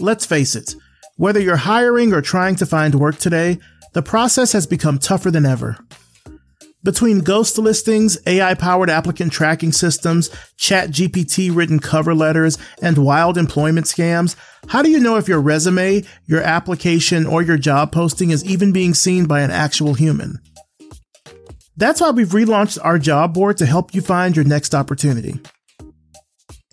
Let's face it, whether you're hiring or trying to find work today, the process has become tougher than ever. Between ghost listings, AI powered applicant tracking systems, ChatGPT written cover letters, and wild employment scams, how do you know if your resume, your application, or your job posting is even being seen by an actual human? That's why we've relaunched our job board to help you find your next opportunity.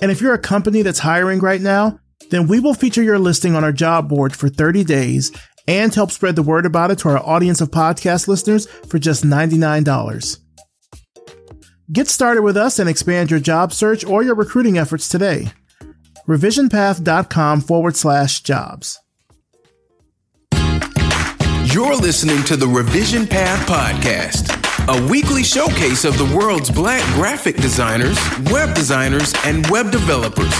And if you're a company that's hiring right now, then we will feature your listing on our job board for 30 days and help spread the word about it to our audience of podcast listeners for just $99. Get started with us and expand your job search or your recruiting efforts today. Revisionpath.com forward slash jobs. You're listening to the Revision Path Podcast, a weekly showcase of the world's black graphic designers, web designers, and web developers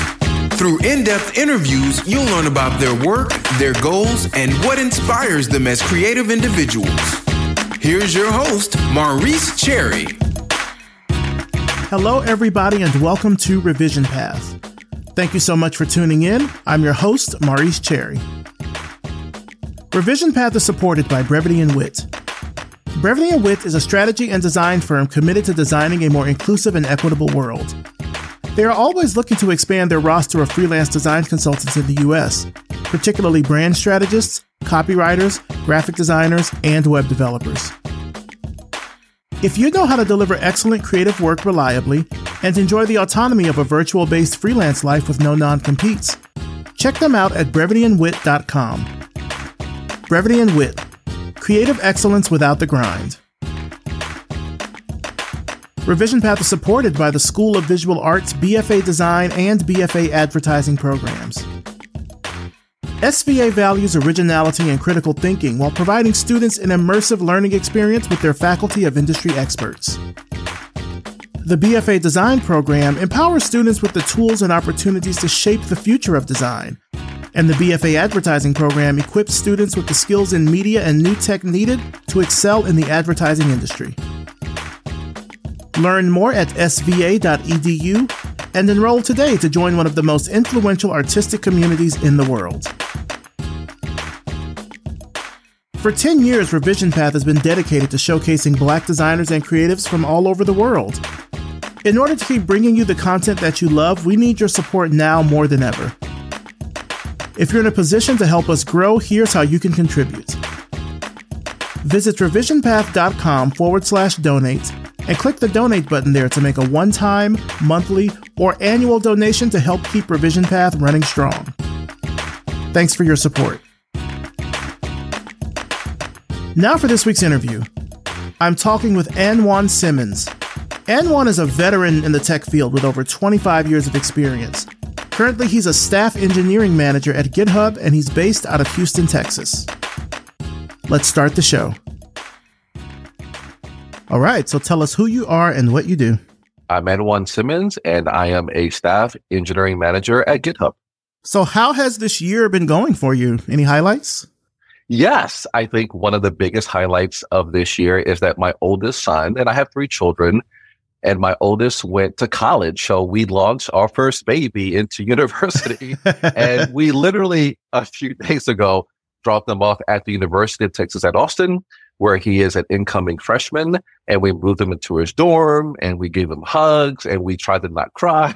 through in depth interviews, you'll learn about their work, their goals, and what inspires them as creative individuals. Here's your host, Maurice Cherry. Hello, everybody, and welcome to Revision Path. Thank you so much for tuning in. I'm your host, Maurice Cherry. Revision Path is supported by Brevity and Wit. Brevity and Wit is a strategy and design firm committed to designing a more inclusive and equitable world. They are always looking to expand their roster of freelance design consultants in the US, particularly brand strategists, copywriters, graphic designers, and web developers. If you know how to deliver excellent creative work reliably and enjoy the autonomy of a virtual based freelance life with no non competes, check them out at brevityandwit.com. Brevity and Wit Creative excellence without the grind. Revision Path is supported by the School of Visual Arts BFA Design and BFA Advertising programs. SVA values originality and critical thinking while providing students an immersive learning experience with their faculty of industry experts. The BFA Design program empowers students with the tools and opportunities to shape the future of design. And the BFA Advertising program equips students with the skills in media and new tech needed to excel in the advertising industry. Learn more at sva.edu and enroll today to join one of the most influential artistic communities in the world. For 10 years, Revision Path has been dedicated to showcasing black designers and creatives from all over the world. In order to keep bringing you the content that you love, we need your support now more than ever. If you're in a position to help us grow, here's how you can contribute. Visit revisionpath.com forward slash donate and click the donate button there to make a one time, monthly, or annual donation to help keep Revision Path running strong. Thanks for your support. Now for this week's interview. I'm talking with Anjuan Simmons. Anjuan is a veteran in the tech field with over 25 years of experience. Currently, he's a staff engineering manager at GitHub and he's based out of Houston, Texas. Let's start the show. All right. So tell us who you are and what you do. I'm Anjuan Simmons, and I am a staff engineering manager at GitHub. So, how has this year been going for you? Any highlights? Yes, I think one of the biggest highlights of this year is that my oldest son, and I have three children, and my oldest went to college. So we launched our first baby into university. and we literally a few days ago dropped them off at the University of Texas at Austin where he is an incoming freshman and we moved him into his dorm and we gave him hugs and we tried to not cry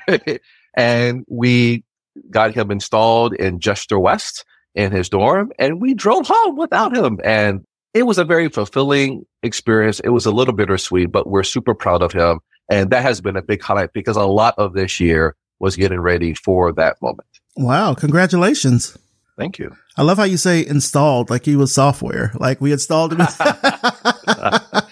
and we got him installed in Jester West in his dorm and we drove home without him. And it was a very fulfilling experience. It was a little bittersweet, but we're super proud of him. And that has been a big highlight because a lot of this year was getting ready for that moment. Wow. Congratulations. Thank you. I love how you say installed like he was software. Like we installed him.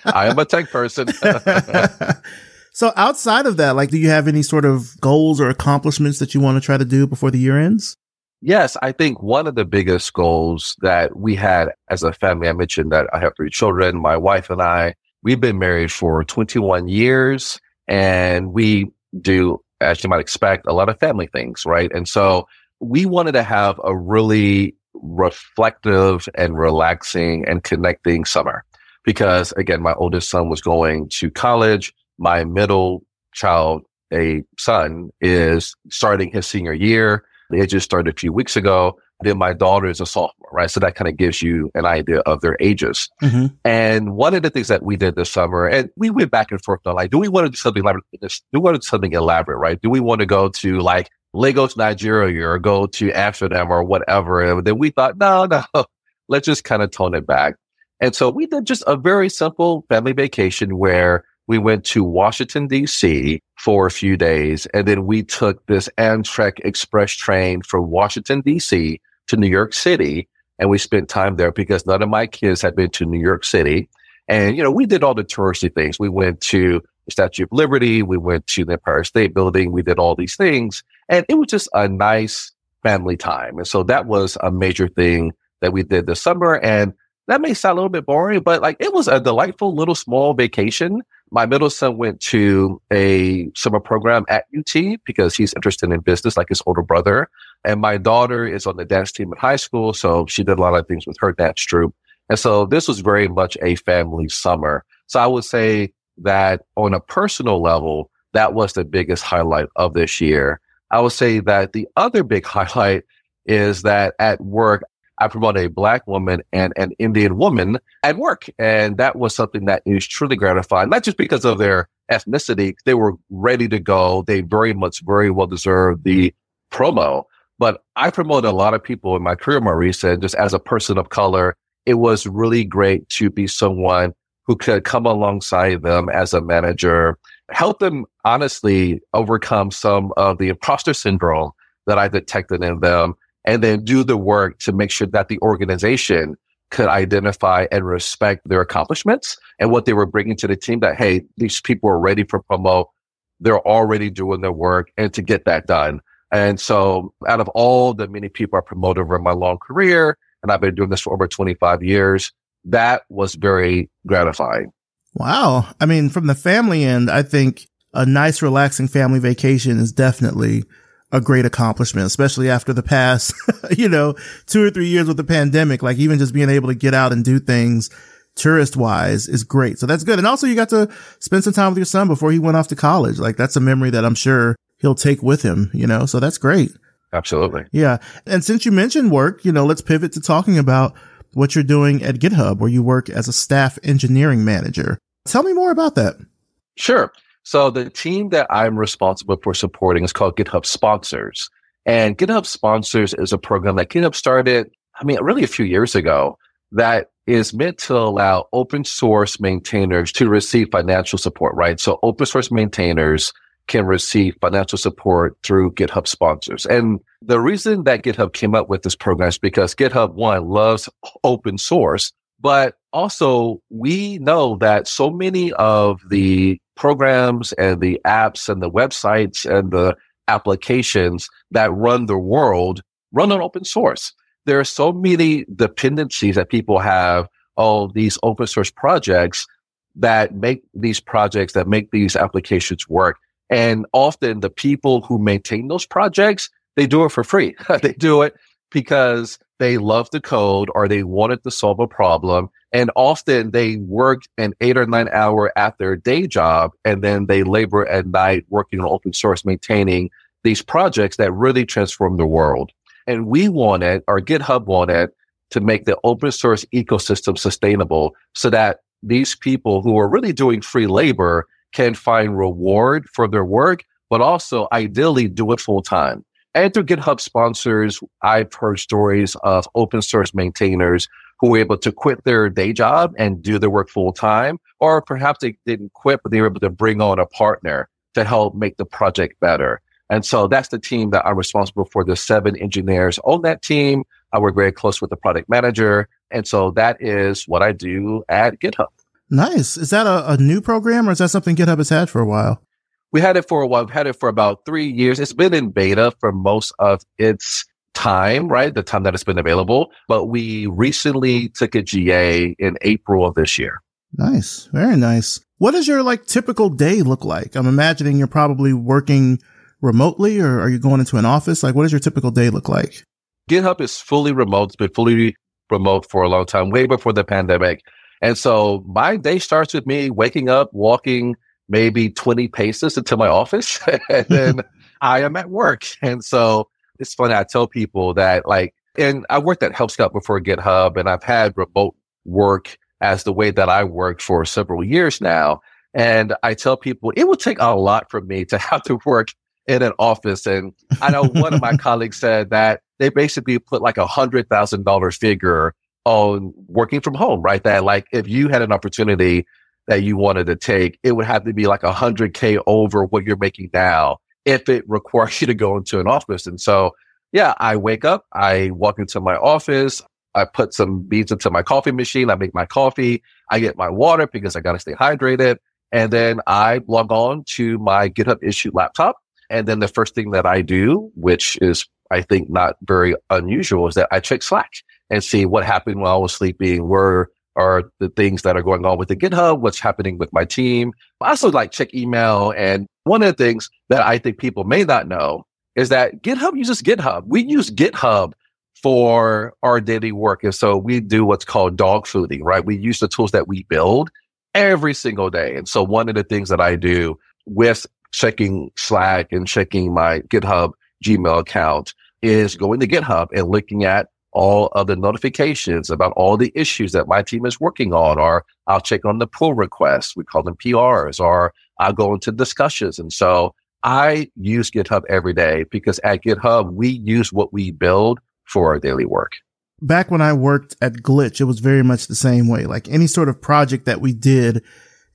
I am a tech person. so outside of that, like do you have any sort of goals or accomplishments that you want to try to do before the year ends? Yes, I think one of the biggest goals that we had as a family, I mentioned that I have three children, my wife and I, we've been married for 21 years and we do, as you might expect, a lot of family things, right? And so we wanted to have a really reflective and relaxing and connecting summer because again, my oldest son was going to college. My middle child, a son is starting his senior year. It just started a few weeks ago. Then my daughter is a sophomore, right? So that kind of gives you an idea of their ages. Mm-hmm. And one of the things that we did this summer, and we went back and forth on like, do we want to do something elaborate? Do we want to do something elaborate, right? Do we want to go to like Lagos, Nigeria, or go to Amsterdam or whatever? And then we thought, no, no, let's just kind of tone it back. And so we did just a very simple family vacation where we went to Washington, D.C. for a few days. And then we took this Amtrak Express train from Washington, D.C. to New York City. And we spent time there because none of my kids had been to New York City. And, you know, we did all the touristy things. We went to the Statue of Liberty. We went to the Empire State Building. We did all these things. And it was just a nice family time. And so that was a major thing that we did this summer. And that may sound a little bit boring, but like it was a delightful little small vacation my middle son went to a summer program at UT because he's interested in business like his older brother. And my daughter is on the dance team at high school. So she did a lot of things with her dance troupe. And so this was very much a family summer. So I would say that on a personal level, that was the biggest highlight of this year. I would say that the other big highlight is that at work, I promoted a black woman and an Indian woman at work. And that was something that is truly gratifying, not just because of their ethnicity. They were ready to go. They very much, very well deserved the promo. But I promoted a lot of people in my career, Maurice, and just as a person of color, it was really great to be someone who could come alongside them as a manager, help them honestly overcome some of the imposter syndrome that I detected in them and then do the work to make sure that the organization could identify and respect their accomplishments and what they were bringing to the team that, hey, these people are ready for promo. They're already doing their work and to get that done. And so out of all the many people I promoted over my long career, and I've been doing this for over 25 years, that was very gratifying. Wow. I mean, from the family end, I think a nice, relaxing family vacation is definitely a great accomplishment, especially after the past, you know, two or three years with the pandemic. Like even just being able to get out and do things tourist wise is great. So that's good. And also you got to spend some time with your son before he went off to college. Like that's a memory that I'm sure he'll take with him, you know, so that's great. Absolutely. Yeah. And since you mentioned work, you know, let's pivot to talking about what you're doing at GitHub, where you work as a staff engineering manager. Tell me more about that. Sure. So the team that I'm responsible for supporting is called GitHub Sponsors. And GitHub Sponsors is a program that GitHub started, I mean, really a few years ago that is meant to allow open source maintainers to receive financial support, right? So open source maintainers can receive financial support through GitHub sponsors. And the reason that GitHub came up with this program is because GitHub, one, loves open source, but also we know that so many of the programs and the apps and the websites and the applications that run the world run on open source. There are so many dependencies that people have on these open source projects that make these projects, that make these applications work. And often the people who maintain those projects, they do it for free. they do it because they love the code or they wanted to solve a problem and often they work an eight or nine hour at their day job and then they labor at night working on open source, maintaining these projects that really transform the world. And we wanted, or GitHub wanted to make the open source ecosystem sustainable so that these people who are really doing free labor can find reward for their work, but also ideally do it full time. And through GitHub sponsors, I've heard stories of open source maintainers who were able to quit their day job and do their work full time, or perhaps they didn't quit, but they were able to bring on a partner to help make the project better. And so that's the team that I'm responsible for. The seven engineers on that team. I work very close with the product manager. And so that is what I do at GitHub. Nice. Is that a, a new program or is that something GitHub has had for a while? We had it for a while. We've had it for about three years. It's been in beta for most of its time, right? The time that it's been available. But we recently took a GA in April of this year. Nice. Very nice. What does your like typical day look like? I'm imagining you're probably working remotely or are you going into an office? Like what does your typical day look like? GitHub is fully remote. It's been fully remote for a long time, way before the pandemic. And so my day starts with me waking up, walking maybe 20 paces into my office, and then I am at work. And so it's funny. I tell people that like, and I worked at Help Scout before GitHub and I've had remote work as the way that I worked for several years now. And I tell people it would take a lot for me to have to work in an office. And I know one of my colleagues said that they basically put like a hundred thousand dollar figure on working from home, right? That like if you had an opportunity that you wanted to take, it would have to be like a hundred K over what you're making now if it requires you to go into an office. And so, yeah, I wake up, I walk into my office, I put some beans into my coffee machine, I make my coffee, I get my water because I got to stay hydrated. And then I log on to my GitHub issue laptop. And then the first thing that I do, which is I think not very unusual, is that I check Slack and see what happened while I was sleeping. Where are the things that are going on with the GitHub? What's happening with my team? I also like check email. And one of the things that I think people may not know is that GitHub uses GitHub. We use GitHub for our daily work. And so we do what's called dog fooding, right? We use the tools that we build every single day. And so one of the things that I do with checking Slack and checking my GitHub Gmail account is going to GitHub and looking at all of the notifications about all the issues that my team is working on, or I'll check on the pull requests. We call them PRs, or I'll go into discussions. And so I use GitHub every day because at GitHub, we use what we build for our daily work back when I worked at Glitch, it was very much the same way. Like any sort of project that we did,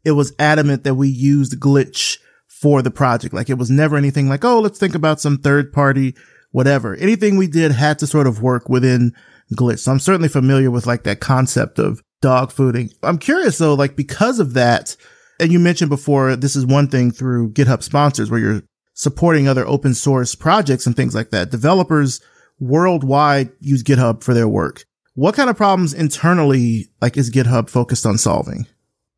it was adamant that we used Glitch for the project. Like it was never anything like, oh, let's think about some third party, whatever. Anything we did had to sort of work within Glitch. So I'm certainly familiar with like that concept of dog fooding. I'm curious though, like because of that, and you mentioned before, this is one thing through GitHub sponsors where you're supporting other open source projects and things like that. Developers worldwide use GitHub for their work. What kind of problems internally, like, is GitHub focused on solving?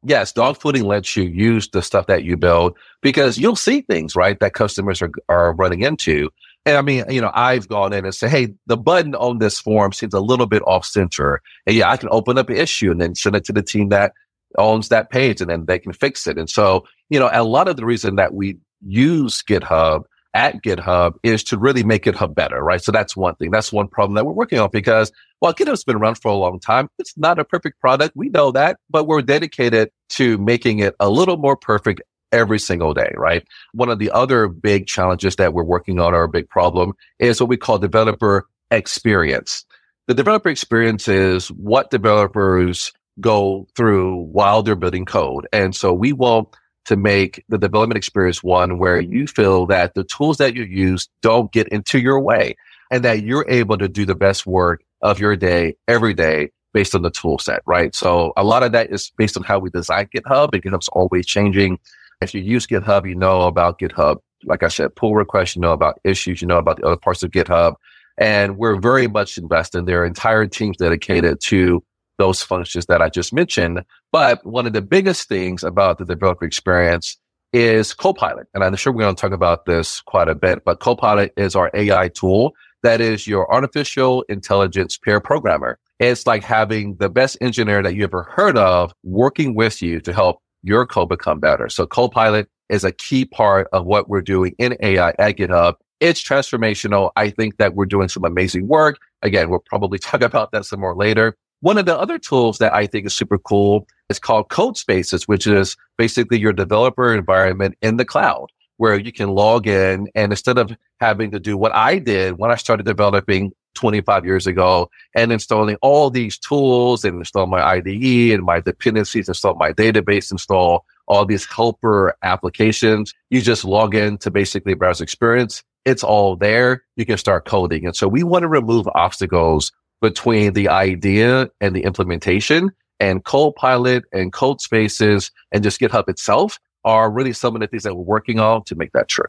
Yes, dog fooding lets you use the stuff that you build because you'll see things, right, that customers are, are running into. And I mean, you know, I've gone in and say, hey, the button on this form seems a little bit off center. And yeah, I can open up an issue and then send it to the team that owns that page and then they can fix it. And so, you know, a lot of the reason that we use GitHub at GitHub is to really make GitHub better, right? So that's one thing. That's one problem that we're working on because while GitHub's been around for a long time, it's not a perfect product. We know that, but we're dedicated to making it a little more perfect every single day, right? One of the other big challenges that we're working on or a big problem is what we call developer experience. The developer experience is what developers go through while they're building code. And so we want to make the development experience one where you feel that the tools that you use don't get into your way and that you're able to do the best work of your day every day based on the tool set, right? So a lot of that is based on how we design GitHub and GitHub's always changing. If you use GitHub, you know about GitHub. Like I said, pull requests, you know about issues, you know about the other parts of GitHub. And we're very much invested. There are entire teams dedicated to those functions that I just mentioned. But one of the biggest things about the developer experience is Copilot. And I'm sure we're going to talk about this quite a bit, but Copilot is our AI tool that is your artificial intelligence pair programmer. It's like having the best engineer that you ever heard of working with you to help your code become better. So Copilot is a key part of what we're doing in AI at GitHub. It's transformational. I think that we're doing some amazing work. Again, we'll probably talk about that some more later. One of the other tools that I think is super cool is called Codespaces, which is basically your developer environment in the cloud where you can log in and instead of having to do what I did when I started developing 25 years ago and installing all these tools and install my IDE and my dependencies, install my database, install all these helper applications. You just log in to basically browser experience. It's all there. You can start coding. And so we want to remove obstacles between the idea and the implementation and Copilot and Codespaces and just GitHub itself are really some of the things that we're working on to make that true.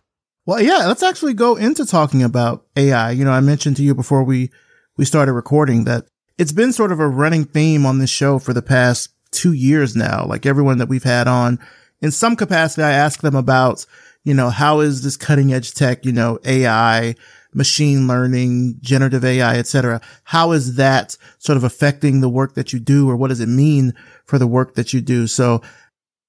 Well, yeah, let's actually go into talking about AI. You know, I mentioned to you before we, we started recording that it's been sort of a running theme on this show for the past two years now. Like everyone that we've had on in some capacity, I ask them about, you know, how is this cutting edge tech, you know, AI, machine learning, generative AI, et cetera. How is that sort of affecting the work that you do or what does it mean for the work that you do? So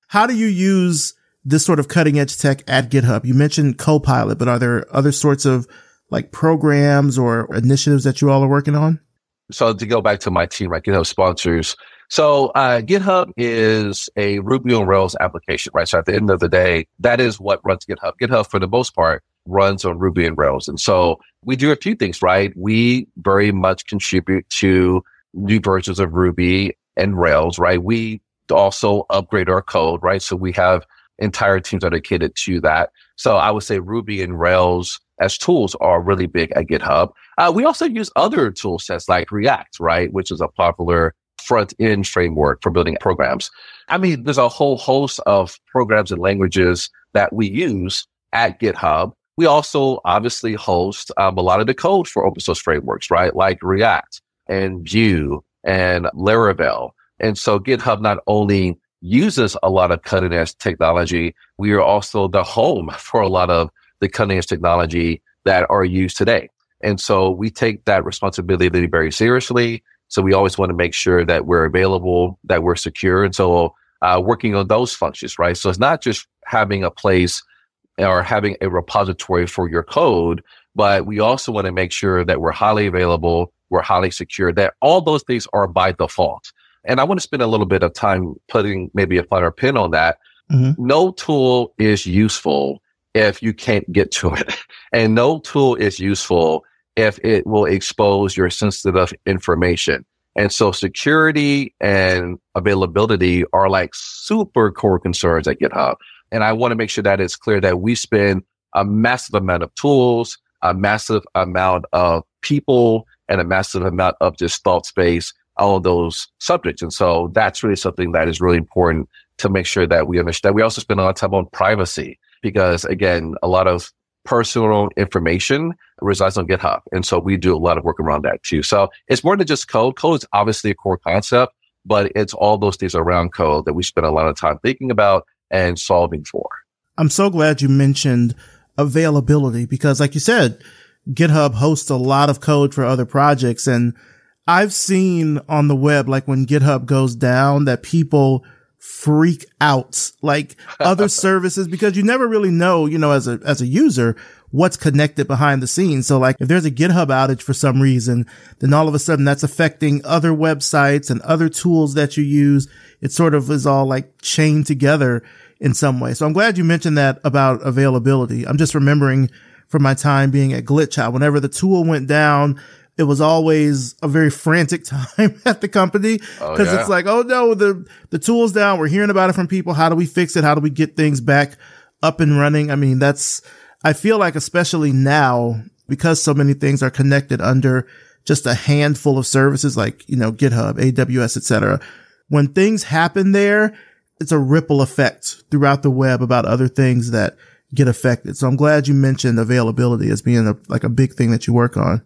how do you use this sort of cutting edge tech at GitHub? You mentioned Copilot, but are there other sorts of like programs or initiatives that you all are working on? So to go back to my team, right, GitHub sponsors. So uh, GitHub is a Ruby on Rails application, right? So at the end of the day, that is what runs GitHub. GitHub, for the most part, runs on Ruby and Rails. And so we do a few things, right? We very much contribute to new versions of Ruby and Rails, right? We also upgrade our code, right? So we have entire teams are dedicated to that. So I would say Ruby and Rails as tools are really big at GitHub. Uh, we also use other tool sets like React, right? Which is a popular front end framework for building programs. I mean, there's a whole host of programs and languages that we use at GitHub. We also obviously host um, a lot of the code for open source frameworks, right? Like React and Vue and Laravel. And so GitHub not only uses a lot of cutting edge technology, we are also the home for a lot of the cutting edge technology that are used today. And so we take that responsibility very seriously. So we always want to make sure that we're available, that we're secure. And so uh, working on those functions, right? So it's not just having a place or having a repository for your code, but we also want to make sure that we're highly available, we're highly secure, that all those things are by default. And I want to spend a little bit of time putting maybe a finer pin on that. Mm-hmm. No tool is useful if you can't get to it. And no tool is useful if it will expose your sensitive information. And so security and availability are like super core concerns at GitHub. And I want to make sure that it's clear that we spend a massive amount of tools, a massive amount of people, and a massive amount of just thought space all of those subjects. And so that's really something that is really important to make sure that we understand. We also spend a lot of time on privacy because again, a lot of personal information resides on GitHub. And so we do a lot of work around that too. So it's more than just code. Code is obviously a core concept, but it's all those things around code that we spend a lot of time thinking about and solving for. I'm so glad you mentioned availability because like you said, GitHub hosts a lot of code for other projects and I've seen on the web, like when GitHub goes down that people freak out like other services because you never really know, you know, as a, as a user, what's connected behind the scenes. So like if there's a GitHub outage for some reason, then all of a sudden that's affecting other websites and other tools that you use. It sort of is all like chained together in some way. So I'm glad you mentioned that about availability. I'm just remembering from my time being at GlitchHop, whenever the tool went down, it was always a very frantic time at the company because oh, yeah. it's like, oh no, the the tool's down. We're hearing about it from people. How do we fix it? How do we get things back up and running? I mean, that's I feel like especially now because so many things are connected under just a handful of services like you know GitHub, AWS, etc. When things happen there, it's a ripple effect throughout the web about other things that get affected. So I'm glad you mentioned availability as being a, like a big thing that you work on.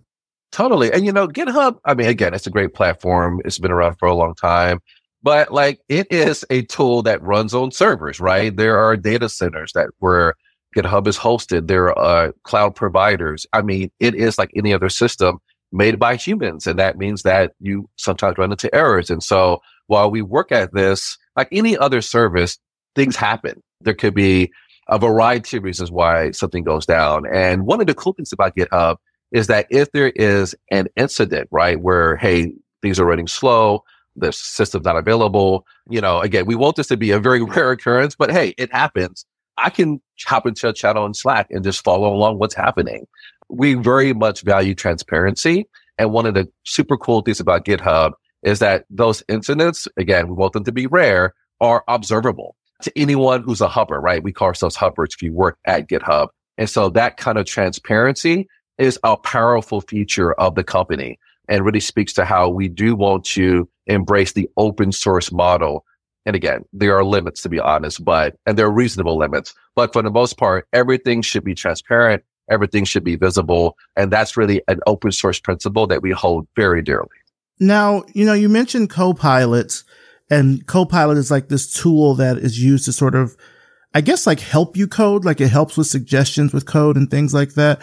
Totally. And you know, GitHub, I mean, again, it's a great platform. It's been around for a long time, but like it is a tool that runs on servers, right? There are data centers that where GitHub is hosted. There are uh, cloud providers. I mean, it is like any other system made by humans. And that means that you sometimes run into errors. And so while we work at this, like any other service, things happen. There could be a variety of reasons why something goes down. And one of the cool things about GitHub is that if there is an incident, right, where, hey, things are running slow, the system's not available, you know, again, we want this to be a very rare occurrence, but hey, it happens. I can hop into a channel in Slack and just follow along what's happening. We very much value transparency. And one of the super cool things about GitHub is that those incidents, again, we want them to be rare, are observable to anyone who's a hubber, right? We call ourselves hubbers if you work at GitHub. And so that kind of transparency is a powerful feature of the company and really speaks to how we do want to embrace the open source model. And again, there are limits to be honest, but, and there are reasonable limits, but for the most part, everything should be transparent. Everything should be visible. And that's really an open source principle that we hold very dearly. Now, you know, you mentioned Copilot and Copilot is like this tool that is used to sort of, I guess like help you code, like it helps with suggestions with code and things like that.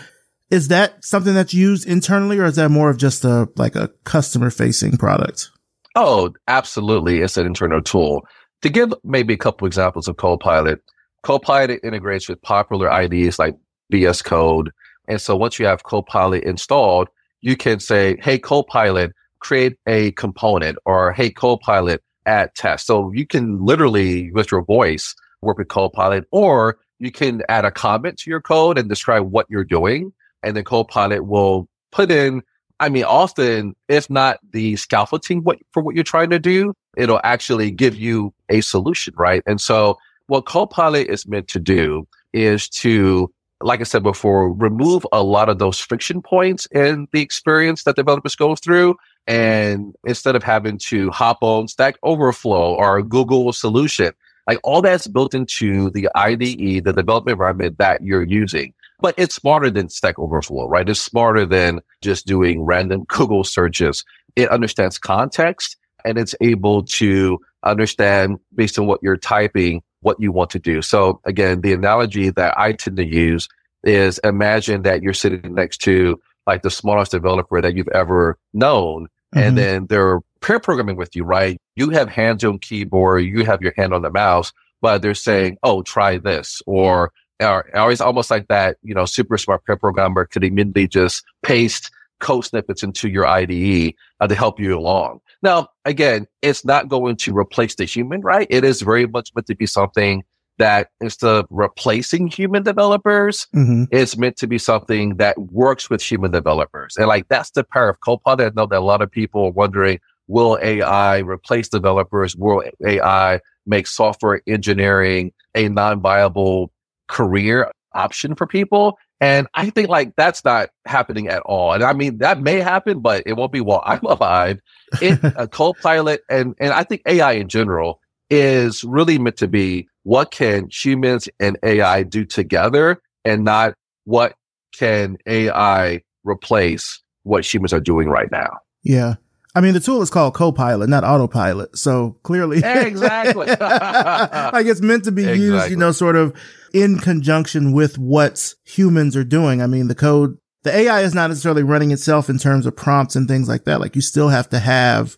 Is that something that's used internally or is that more of just a, like a customer facing product? Oh, absolutely. It's an internal tool. To give maybe a couple examples of Copilot, Copilot integrates with popular IDEs like VS Code, And so once you have Copilot installed, you can say, Hey, Copilot, create a component or Hey, Copilot, add test. So you can literally with your voice work with Copilot or you can add a comment to your code and describe what you're doing. And then Copilot will put in, I mean, often, if not the scaffolding what, for what you're trying to do, it'll actually give you a solution, right? And so what Copilot is meant to do is to, like I said before, remove a lot of those friction points in the experience that developers go through. And instead of having to hop on Stack Overflow or Google solution, like all that's built into the IDE, the development environment that you're using. But it's smarter than Stack Overflow, right? It's smarter than just doing random Google searches. It understands context and it's able to understand based on what you're typing, what you want to do. So again, the analogy that I tend to use is imagine that you're sitting next to like the smartest developer that you've ever known. Mm-hmm. And then they're pair programming with you, right? You have hands on keyboard, you have your hand on the mouse, but they're saying, oh, try this. Or, or always almost like that, you know, super smart pair programmer could immediately just paste code snippets into your IDE uh, to help you along. Now, again, it's not going to replace the human, right? It is very much meant to be something that instead of replacing human developers, mm-hmm. it's meant to be something that works with human developers. And like that's the power of Copilot. I know that a lot of people are wondering, will AI replace developers? Will AI make software engineering a non-viable career option for people? And I think like that's not happening at all. And I mean, that may happen, but it won't be while I'm alive. It, a co-pilot and, and I think AI in general is really meant to be what can humans and AI do together and not what can AI replace what humans are doing right now. Yeah. I mean, the tool is called Copilot, not Autopilot. So clearly, exactly, like it's meant to be exactly. used, you know, sort of in conjunction with what humans are doing. I mean, the code, the AI is not necessarily running itself in terms of prompts and things like that. Like you still have to have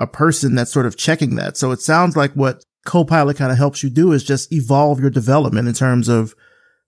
a person that's sort of checking that. So it sounds like what Copilot kind of helps you do is just evolve your development in terms of,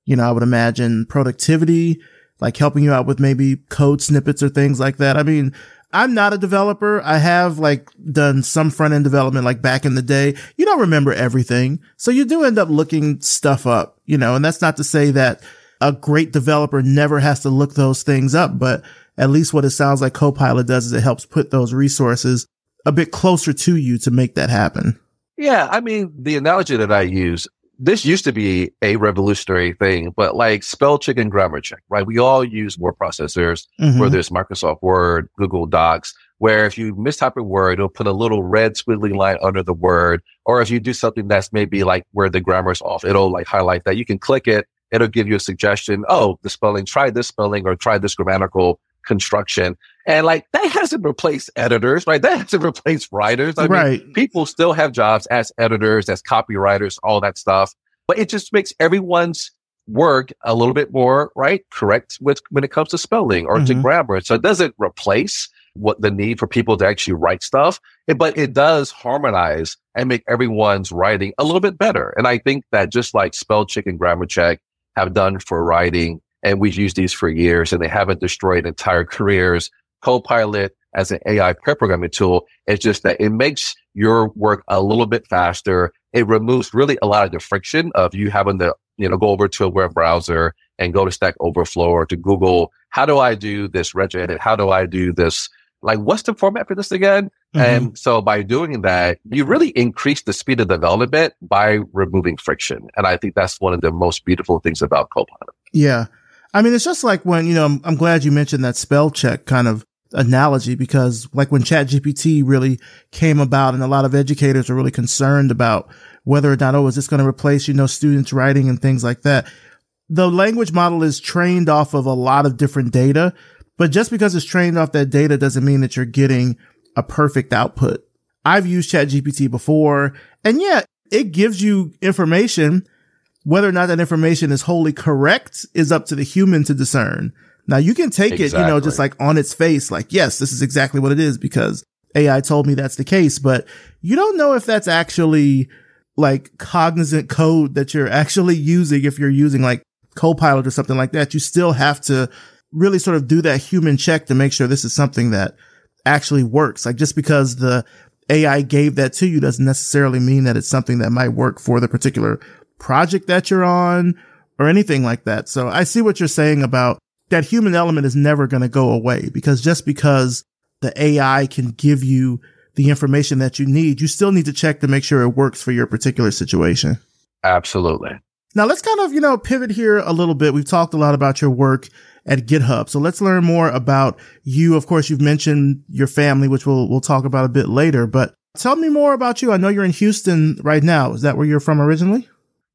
you know, I would imagine productivity, like helping you out with maybe code snippets or things like that. I mean, I'm not a developer. I have like done some front end development like back in the day. You don't remember everything. So you do end up looking stuff up, you know, and that's not to say that a great developer never has to look those things up, but at least what it sounds like Copilot does is it helps put those resources a bit closer to you to make that happen. Yeah. I mean, the analogy that I use, this used to be a revolutionary thing, but like spell check and grammar check, right? We all use word processors, mm-hmm. whether it's Microsoft Word, Google Docs, where if you mistype a word, it'll put a little red squiggly line under the word. Or if you do something that's maybe like where the grammar's off, it'll like highlight that. You can click it. It'll give you a suggestion. Oh, the spelling, try this spelling or try this grammatical construction. And like that hasn't replaced editors, right? That hasn't replaced writers. I right. mean, people still have jobs as editors, as copywriters, all that stuff. But it just makes everyone's work a little bit more, right? Correct with when it comes to spelling or mm-hmm. to grammar. So it doesn't replace what the need for people to actually write stuff, but it does harmonize and make everyone's writing a little bit better. And I think that just like spell check and grammar check have done for writing, and we've used these for years and they haven't destroyed entire careers. Copilot as an AI pair programming tool is just that it makes your work a little bit faster. It removes really a lot of the friction of you having to, you know, go over to a web browser and go to Stack Overflow or to Google. How do I do this regex? How do I do this? Like, what's the format for this again? Mm-hmm. And so by doing that, you really increase the speed of development by removing friction. And I think that's one of the most beautiful things about Copilot. Yeah. I mean, it's just like when, you know, I'm, I'm glad you mentioned that spell check kind of analogy because like when ChatGPT really came about and a lot of educators are really concerned about whether or not, oh, is this going to replace, you know, students writing and things like that. The language model is trained off of a lot of different data, but just because it's trained off that data doesn't mean that you're getting a perfect output. I've used ChatGPT before and yeah, it gives you information whether or not that information is wholly correct is up to the human to discern. Now you can take exactly. it, you know, just like on its face, like, yes, this is exactly what it is because AI told me that's the case, but you don't know if that's actually like cognizant code that you're actually using if you're using like Copilot or something like that, you still have to really sort of do that human check to make sure this is something that actually works. Like just because the AI gave that to you doesn't necessarily mean that it's something that might work for the particular project that you're on or anything like that. So I see what you're saying about that human element is never going to go away because just because the AI can give you the information that you need, you still need to check to make sure it works for your particular situation. Absolutely. Now let's kind of, you know, pivot here a little bit. We've talked a lot about your work at GitHub. So let's learn more about you. Of course, you've mentioned your family, which we'll, we'll talk about a bit later, but tell me more about you. I know you're in Houston right now. Is that where you're from originally?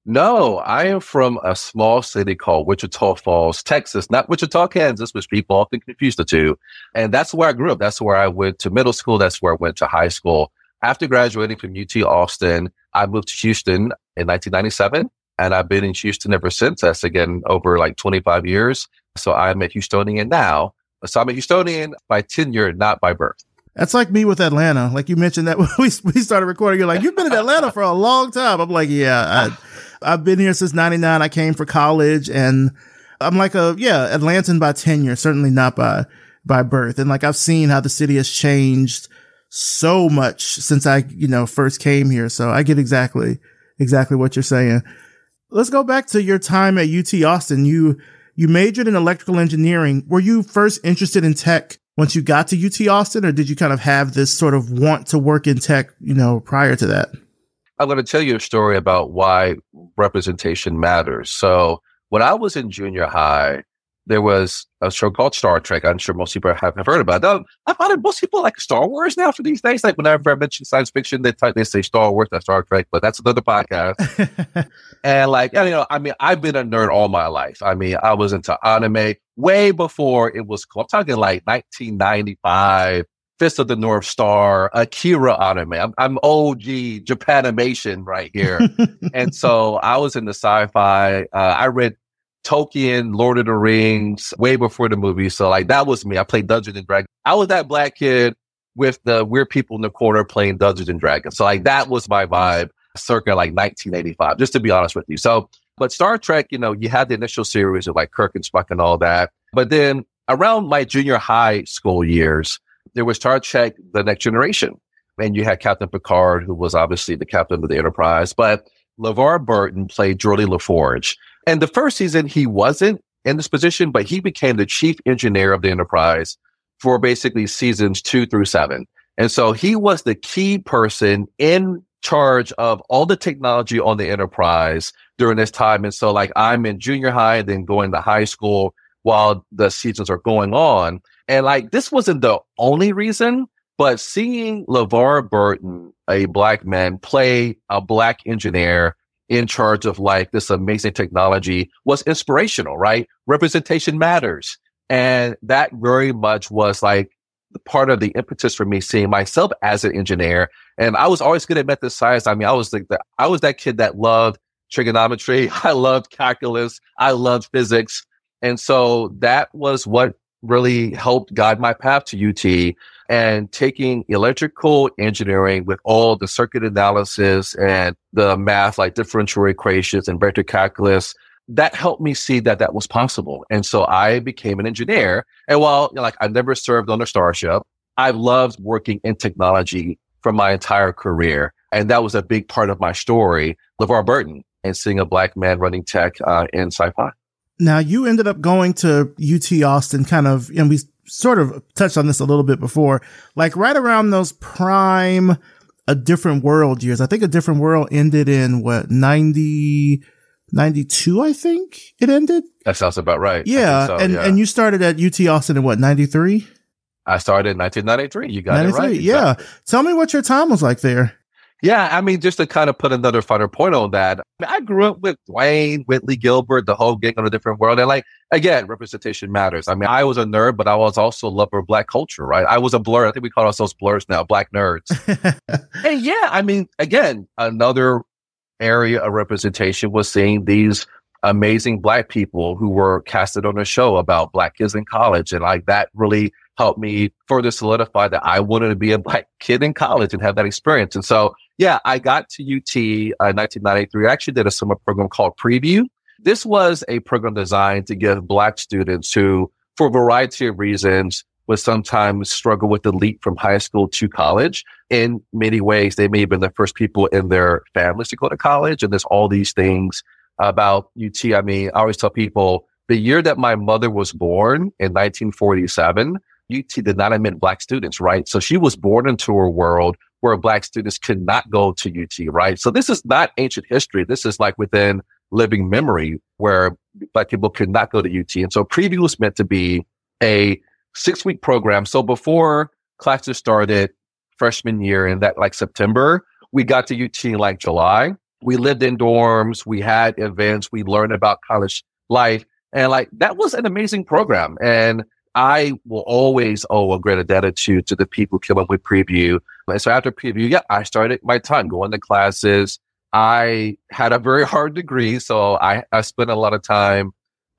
No, I am from a small city called Wichita Falls, Texas, not Wichita, Kansas, which people often confuse the two. And that's where I grew up. That's where I went to middle school. That's where I went to high school. After graduating from UT Austin, I moved to Houston in 1997 and I've been in Houston ever since. That's again over like 25 years. So I'm a Houstonian now. So I'm a Houstonian by tenure, not by birth. That's like me with Atlanta. Like you mentioned that when we, we started recording, you're like, you've been in Atlanta for a long time. I'm like, yeah, I, I've been here since 99. I came for college and I'm like a, yeah, Atlantan by tenure, certainly not by, by birth. And like I've seen how the city has changed so much since I, you know, first came here. So I get exactly, exactly what you're saying. Let's go back to your time at UT Austin. You, you majored in electrical engineering. Were you first interested in tech once you got to UT Austin, or did you kind of have this sort of want to work in tech, you know, prior to that? I'm going to tell you a story about why representation matters. So when I was in junior high, there was a show called Star Trek. I'm sure most people have, heard about it. I find most people like Star Wars now for these days. Like whenever I mention science fiction, they type, they say Star Wars, that's Star Trek, but that's another podcast. and like, you know, I mean, I've been a nerd all my life. I mean, I was into anime way before it was cool. I'm talking like 1995. Fist of the North Star, Akira anime. I'm, I'm OG Japanimation right here. and so I was in the sci-fi. Uh, I read Tolkien, Lord of the Rings, way before the movie. So like that was me. I played Dungeons and Dragons. I was that black kid with the weird people in the corner playing Dungeons and Dragons. So like that was my vibe circa like 1985, just to be honest with you. So, but Star Trek, you know, you had the initial series of like Kirk and Spock and all that. But then around my junior high school years, there was Star Trek The Next Generation. And you had Captain Picard, who was obviously the captain of the Enterprise. But LeVar Burton played Geordi LaForge. And the first season, he wasn't in this position, but he became the chief engineer of the enterprise for basically seasons two through seven. And so he was the key person in charge of all the technology on the enterprise during this time. And so like I'm in junior high then going to high school while the seasons are going on. And like this wasn't the only reason, but seeing LeVar Burton, a black man, play a black engineer in charge of like this amazing technology was inspirational, right? Representation matters. And that very much was like part of the impetus for me seeing myself as an engineer. And I was always good at math and science. I mean, I was like, the, I was that kid that loved trigonometry. I loved calculus. I loved physics. And so that was what really helped guide my path to UT and taking electrical engineering with all the circuit analysis and the math like differential equations and vector calculus that helped me see that that was possible. And so i became an engineer. And while you know, like i never served on a starship i've loved working in technology for my entire career. And that was a big part of my story LeVar Burton and seeing a black man running tech uh, in sci-fi now you ended up going to UT Austin kind of, and we sort of touched on this a little bit before, like right around those prime a different world years. I think a different world ended in what 90 92 I think it ended. That sounds about right. Yeah, so, and yeah. and you started at UT Austin in what 93? I started in 1993. You got 93, it right. Yeah. Exactly. Tell me what your time was like there. Yeah, I mean, just to kind of put another finer point on that, I, mean, I grew up with Dwayne, Whitley Gilbert, the whole gang on a different world. And like, again, representation matters. I mean, I was a nerd, but I was also a lover of black culture, right? I was a blur. I think we call ourselves blurs now, black nerds. and yeah, I mean, again, another area of representation was seeing these amazing black people who were casted on a show about black kids in college. And like that really helped me further solidify that I wanted to be a black kid in college and have that experience. And so yeah, I got to UT uh, in 1993. I actually did a summer program called Preview, This was a program designed to give black students who, for a variety of reasons, would sometimes struggle with the leap from high school to college. In many ways, they may have been the first people in their families to go to college. And there's all these things about UT. I mean, I always tell people the year that my mother was born in 1947, UT did not admit black students, right? So she was born into a world where black students could not go to UT, right? So this is not ancient history. This is like within living memory where black people could not go to UT. And so preview was meant to be a six week program. So before classes started freshman year in that like September, we got to UT in like July. We lived in dorms. We had events. We learned about college life. And like that was an amazing program. And I will always owe a great gratitude to the people who came up with preview. And so after preview, yeah, I started my time going to classes. I had a very hard degree, so I, I spent a lot of time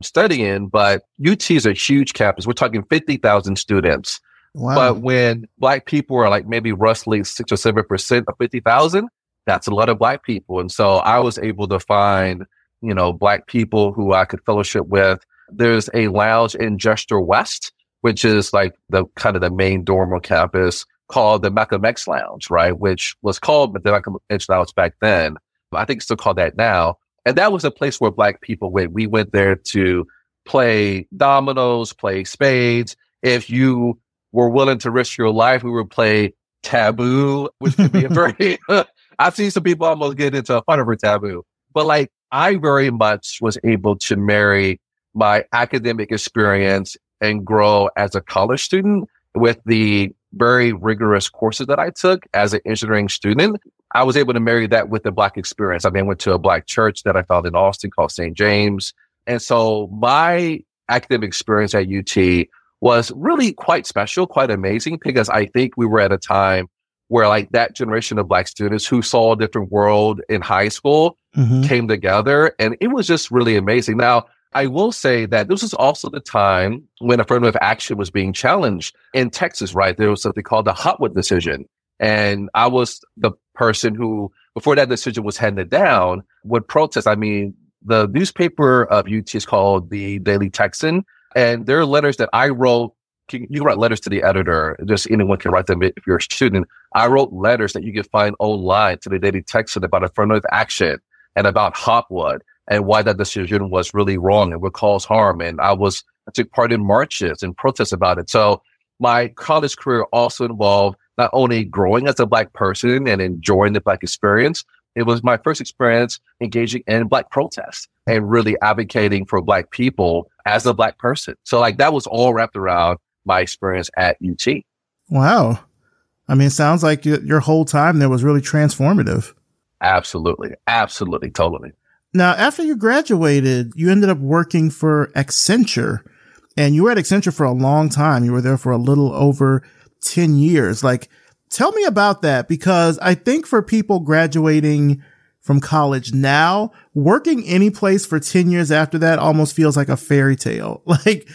studying, but UT is a huge campus. We're talking 50,000 students. Wow. But when black people are like maybe roughly six or seven percent of 50,000, that's a lot of black people. And so I was able to find, you know, black people who I could fellowship with. There's a lounge in Jester West, which is like the kind of the main dorm on campus called the Malcolm X Lounge, right? Which was called the Malcolm X Lounge back then. I think it's still called that now. And that was a place where black people went. We went there to play dominoes, play spades. If you were willing to risk your life, we would play taboo, which could be a very, I've seen some people almost get into a fight over taboo. But like, I very much was able to marry my academic experience and grow as a college student with the very rigorous courses that I took as an engineering student. I was able to marry that with the black experience. I mean, I went to a black church that I found in Austin called St. James. And so my academic experience at UT was really quite special, quite amazing because I think we were at a time where like that generation of black students who saw a different world in high school mm-hmm. came together and it was just really amazing. Now, I will say that this was also the time when affirmative action was being challenged in Texas, right? There was something called the Hopwood decision. And I was the person who, before that decision was handed down, would protest. I mean, the newspaper of UT is called the Daily Texan. And there are letters that I wrote. You can write letters to the editor. Just anyone can write them if you're a student. I wrote letters that you can find online to the Daily Texan about affirmative action and about Hopwood and why that decision was really wrong and would cause harm. And I was, I took part in marches and protests about it. So my college career also involved not only growing as a black person and enjoying the black experience, it was my first experience engaging in black protests and really advocating for black people as a black person. So like that was all wrapped around my experience at UT. Wow. I mean, it sounds like your whole time there was really transformative. Absolutely. Absolutely. Totally. Now, after you graduated, you ended up working for Accenture and you were at Accenture for a long time. You were there for a little over 10 years. Like, tell me about that because I think for people graduating from college now, working any place for 10 years after that almost feels like a fairy tale. Like,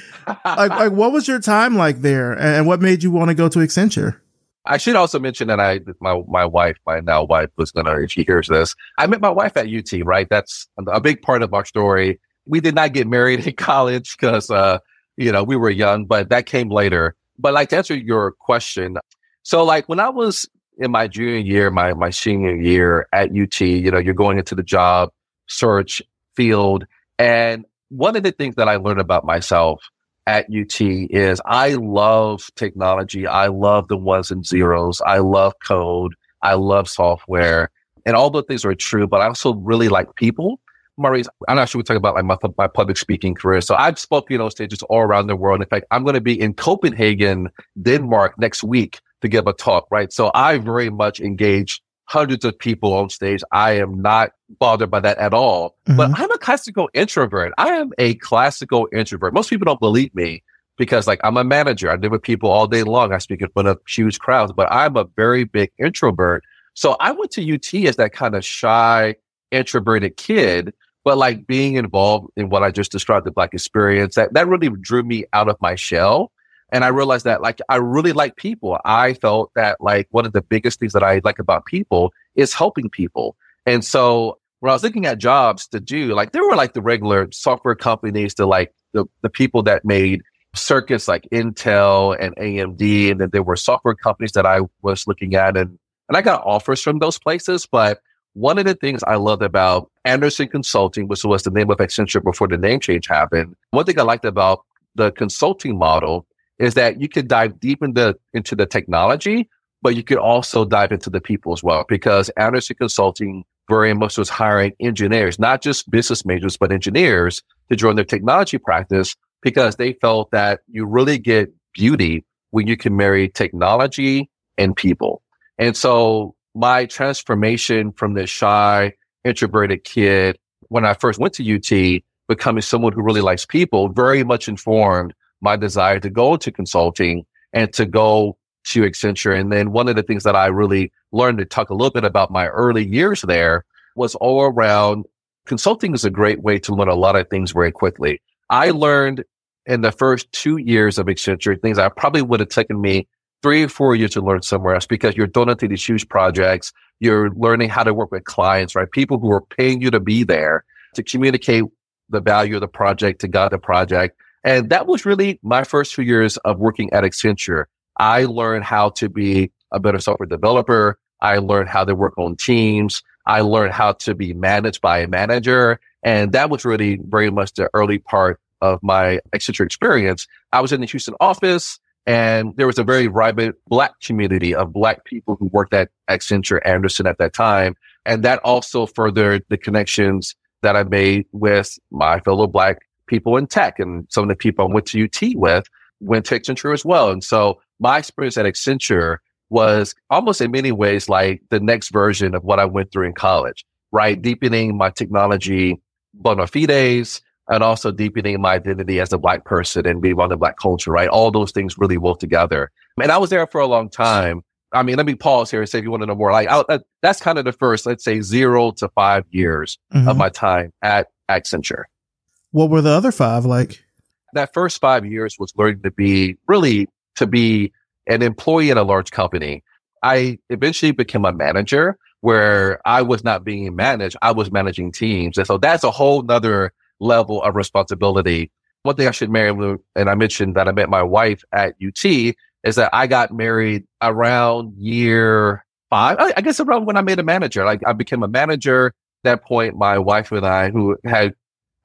like, like, what was your time like there and what made you want to go to Accenture? I should also mention that I, my, my wife, my now wife was gonna, if she hears this, I met my wife at UT, right? That's a big part of our story. We did not get married in college because, uh, you know, we were young, but that came later. But like to answer your question, so like when I was in my junior year, my my senior year at UT, you know, you're going into the job search field, and one of the things that I learned about myself at UT is I love technology. I love the ones and zeros. I love code. I love software. And all those things are true, but I also really like people. Maurice, I'm not sure we talk about like my, my public speaking career. So I've spoken on stages all around the world. In fact, I'm going to be in Copenhagen, Denmark next week to give a talk, right? So I very much engage hundreds of people on stage. I am not bothered by that at all. Mm-hmm. But I'm a classical introvert. I am a classical introvert. Most people don't believe me because like I'm a manager. I deal with people all day long. I speak in front of huge crowds, but I'm a very big introvert. So I went to UT as that kind of shy, introverted kid but like being involved in what I just described, the black experience, that, that really drew me out of my shell. And I realized that like I really like people. I felt that like one of the biggest things that I like about people is helping people. And so when I was looking at jobs to do, like there were like the regular software companies, the like the, the people that made circuits like Intel and AMD. And then there were software companies that I was looking at and, and I got offers from those places. But one of the things I loved about Andersen Consulting, which was the name of Accenture before the name change happened, one thing I liked about the consulting model is that you could dive deep into, into the technology, but you could also dive into the people as well because Andersen Consulting very much was hiring engineers, not just business majors, but engineers to join their technology practice because they felt that you really get beauty when you can marry technology and people. And so my transformation from this shy, introverted kid when I first went to UT, becoming someone who really likes people, very much informed my desire to go into consulting and to go to Accenture. And then one of the things that I really learned to talk a little bit about my early years there was all around consulting is a great way to learn a lot of things very quickly. I learned in the first two years of Accenture things I probably would have taken me three or four years to learn somewhere else because you're into these huge projects. You're learning how to work with clients, right? People who are paying you to be there to communicate the value of the project to guide the project. And that was really my first few years of working at Accenture. I learned how to be a better software developer. I learned how to work on teams. I learned how to be managed by a manager. And that was really very much the early part of my Accenture experience. I was in the Houston office and there was a very vibrant black community of black people who worked at Accenture Andersen at that time. And that also furthered the connections that I made with my fellow black people in tech and some of the people I went to UT with went to Accenture as well. And so my experience at Accenture was almost in many ways like the next version of what I went through in college, right? Deepening my technology bona fides and also deepening my identity as a black person and being on the black culture, right? All those things really work together. And I was there for a long time. I mean, let me pause here and say if you want to know more, like I, that's kind of the first, let's say zero to five years mm-hmm. of my time at Accenture. What were the other five like? That first five years was learning to be really to be an employee in a large company. I eventually became a manager where I was not being managed. I was managing teams. And so that's a whole nother level of responsibility. One thing I should marry, and I mentioned that I met my wife at UT, is that I got married around year five. I guess around when I made a manager. Like I became a manager. At that point, my wife and I, who had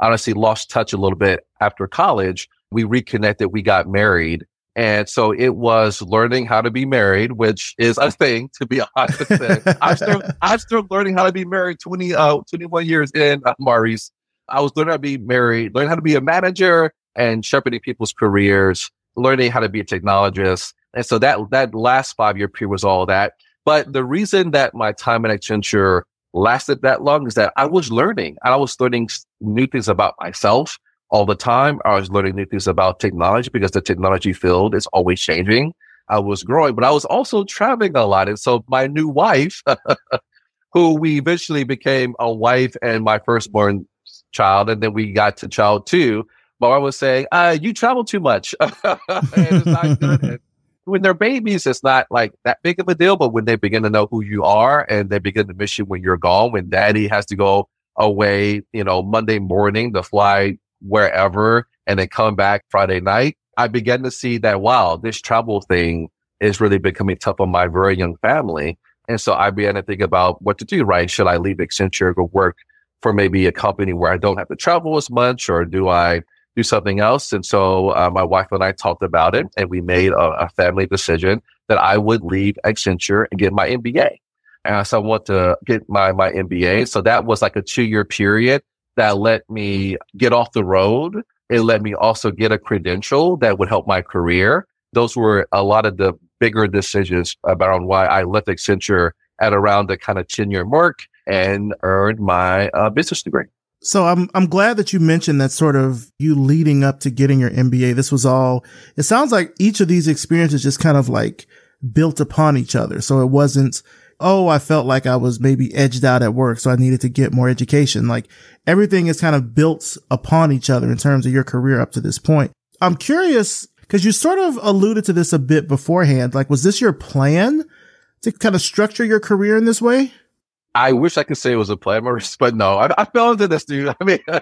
honestly lost touch a little bit after college, we reconnected. We got married. And so it was learning how to be married, which is a thing to be honest. I'm still, I'm still learning how to be married 20, uh, 21 years in, uh, Maurice. I was learning how to be married, learning how to be a manager and shepherding people's careers, learning how to be a technologist. And so that, that last five year period was all that. But the reason that my time at Accenture lasted that long is that I was learning. I was learning new things about myself all the time. I was learning new things about technology because the technology field is always changing. I was growing, but I was also traveling a lot. And so my new wife, who we eventually became a wife and my firstborn child, and then we got to child two. But I was saying, uh, you travel too much. when they're babies, it's not like that big of a deal. But when they begin to know who you are and they begin to miss you when you're gone, when daddy has to go away, you know, Monday morning to fly wherever and then come back Friday night, I began to see that, wow, this travel thing is really becoming tough on my very young family. And so I began to think about what to do, right? Should I leave Accenture, go work for maybe a company where I don't have to travel as much, or do I do something else? And so uh, my wife and I talked about it, and we made a, a, family decision that I would leave Accenture and get my MBA. And so I want to get my my MBA. So that was like a two year period that let me get off the road. It let me also get a credential that would help my career. Those were a lot of the bigger decisions about why I left Accenture at around the kind of 10 year mark and earned my uh, business degree. So I'm I'm glad that you mentioned that sort of you leading up to getting your MBA. This was all. It sounds like each of these experiences just kind of like built upon each other. So it wasn't oh I felt like I was maybe edged out at work, so I needed to get more education. Like everything is kind of built upon each other in terms of your career up to this point. I'm curious because you sort of alluded to this a bit beforehand. Like was this your plan to kind of structure your career in this way? I wish I could say it was a play, but no, I, I fell into this, dude. I mean, uh,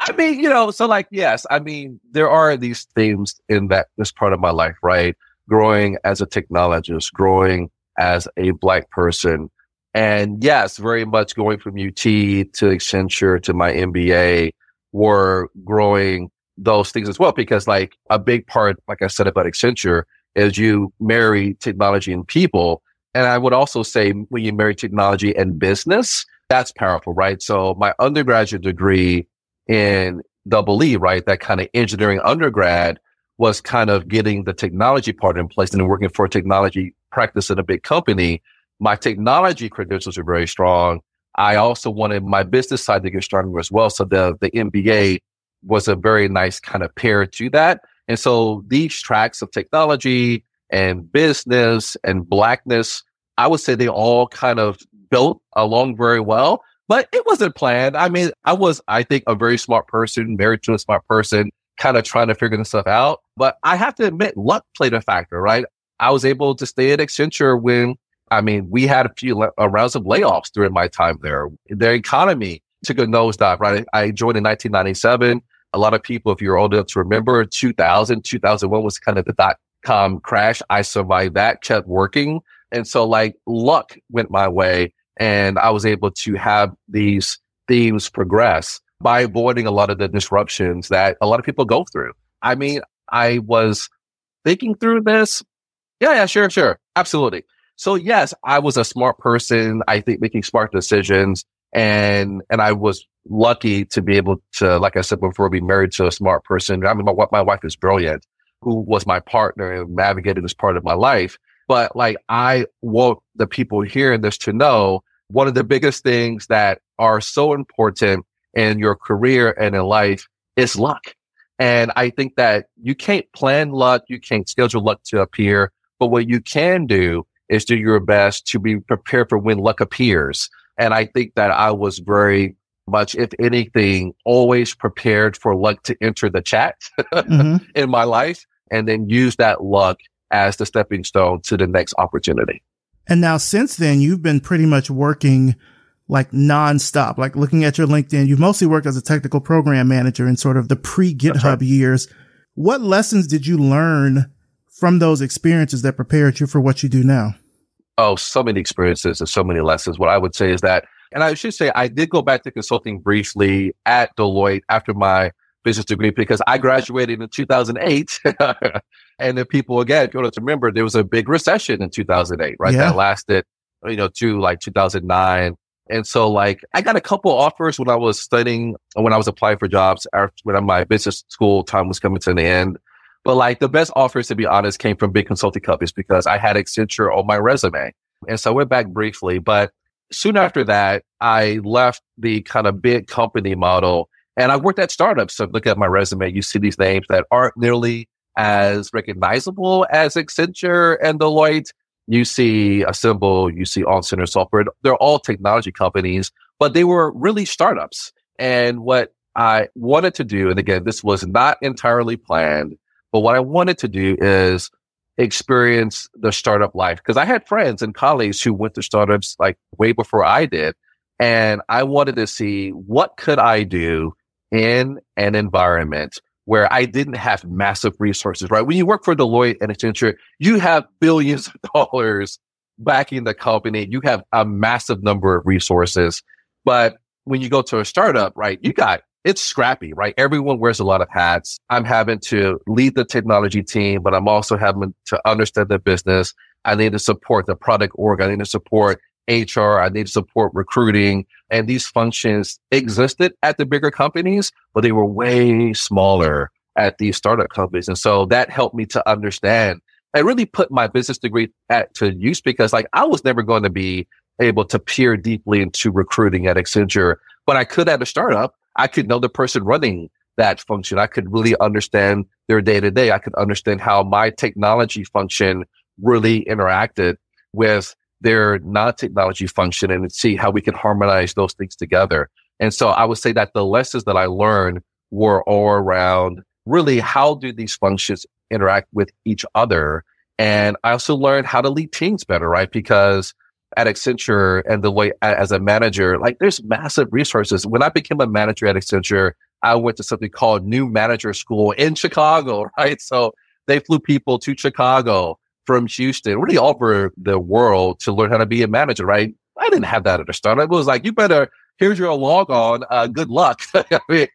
I mean, you know, so like, yes, I mean, there are these themes in that this part of my life, right? Growing as a technologist, growing as a black person, and yes, very much going from UT to Accenture to my MBA were growing those things as well, because like a big part, like I said about Accenture, is you marry technology and people and I would also say when you marry technology and business, that's powerful, right? So my undergraduate degree in double E, right? That kind of engineering undergrad was kind of getting the technology part in place and working for a technology practice in a big company. My technology credentials are very strong. I also wanted my business side to get stronger as well. So the, the MBA was a very nice kind of pair to that. And so these tracks of technology and business and blackness I would say they all kind of built along very well, but it wasn't planned. I mean, I was, I think, a very smart person, married to a smart person, kind of trying to figure this stuff out. But I have to admit, luck played a factor, right? I was able to stay at Accenture when, I mean, we had a few rounds of layoffs during my time there. Their economy took a nosedive, right? I joined in 1997. A lot of people, if you're old enough to remember, 2000, 2001 was kind of the dot com crash. I survived that, kept working. And so like luck went my way and I was able to have these themes progress by avoiding a lot of the disruptions that a lot of people go through. I mean, I was thinking through this. Yeah, yeah, sure, sure. Absolutely. So yes, I was a smart person. I think making smart decisions and, and I was lucky to be able to, like I said before, be married to a smart person. I mean, my, my wife is brilliant, who was my partner and navigated this part of my life. But like, I want the people hearing this to know one of the biggest things that are so important in your career and in life is luck. And I think that you can't plan luck. You can't schedule luck to appear, but what you can do is do your best to be prepared for when luck appears. And I think that I was very much, if anything, always prepared for luck to enter the chat mm-hmm. in my life and then use that luck as the stepping stone to the next opportunity. And now since then, you've been pretty much working like nonstop, like looking at your LinkedIn, you've mostly worked as a technical program manager in sort of the pre GitHub right. years. What lessons did you learn from those experiences that prepared you for what you do now? Oh, so many experiences and so many lessons. What I would say is that, and I should say, I did go back to consulting briefly at Deloitte after my business degree because I graduated in 2008 And if people again, if you want to remember, there was a big recession in 2008, right? Yeah. That lasted, you know, to like 2009. And so like I got a couple offers when I was studying, when I was applying for jobs after, when my business school time was coming to an end. But like the best offers, to be honest, came from big consulting companies because I had Accenture on my resume. And so I went back briefly, but soon after that, I left the kind of big company model and I worked at startups. So look at my resume, you see these names that aren't nearly as recognizable as Accenture and Deloitte. You see Assemble, you see On Center Software. They're all technology companies, but they were really startups. And what I wanted to do, and again, this was not entirely planned, but what I wanted to do is experience the startup life because I had friends and colleagues who went to startups like way before I did. And I wanted to see what could I do in an environment where I didn't have massive resources, right? When you work for Deloitte and Accenture, you have billions of dollars backing the company. You have a massive number of resources. But when you go to a startup, right, you got it's scrappy, right? Everyone wears a lot of hats. I'm having to lead the technology team, but I'm also having to understand the business. I need to support the product org. I need to support HR. I need to support recruiting. And these functions existed at the bigger companies, but they were way smaller at these startup companies. And so that helped me to understand and really put my business degree at to use because like I was never going to be able to peer deeply into recruiting at Accenture, but I could at a startup. I could know the person running that function. I could really understand their day to day. I could understand how my technology function really interacted with their non-technology function and see how we can harmonize those things together. And so I would say that the lessons that I learned were all around really how do these functions interact with each other? And I also learned how to lead teams better, right? Because at Accenture and the way as a manager, like there's massive resources. When I became a manager at Accenture, I went to something called New Manager School in Chicago, right? So they flew people to Chicago from Houston, really all over the world to learn how to be a manager, right? I didn't have that at the start. It was like, you better, here's your log on, uh, good luck. I mean,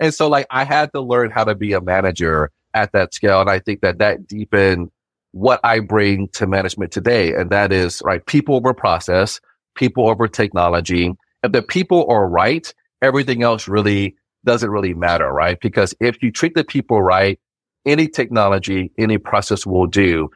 and so like I had to learn how to be a manager at that scale. And I think that that deepened what I bring to management today. And that is right. People over process, people over technology. If the people are right, everything else really doesn't really matter, right? Because if you treat the people right, any technology, any process will do.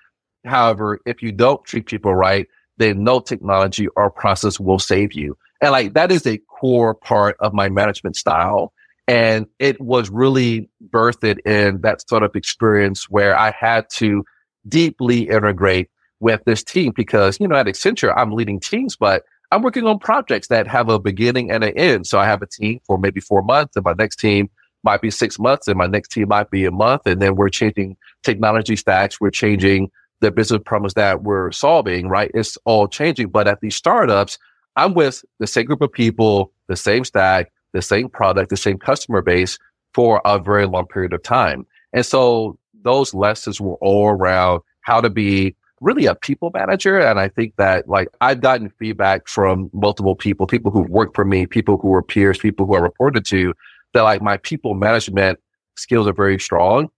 However, if you don't treat people right, then no technology or process will save you. And like that is a core part of my management style. And it was really birthed in that sort of experience where I had to deeply integrate with this team because, you know, at Accenture, I'm leading teams, but I'm working on projects that have a beginning and an end. So I have a team for maybe four months and my next team might be six months and my next team might be a month. And then we're changing technology stacks. We're changing the business problems that we're solving, right? It's all changing. But at these startups, I'm with the same group of people, the same stack, the same product, the same customer base for a very long period of time. And so those lessons were all around how to be really a people manager. And I think that like I've gotten feedback from multiple people, people who work for me, people who are peers, people who are reported to that like my people management skills are very strong.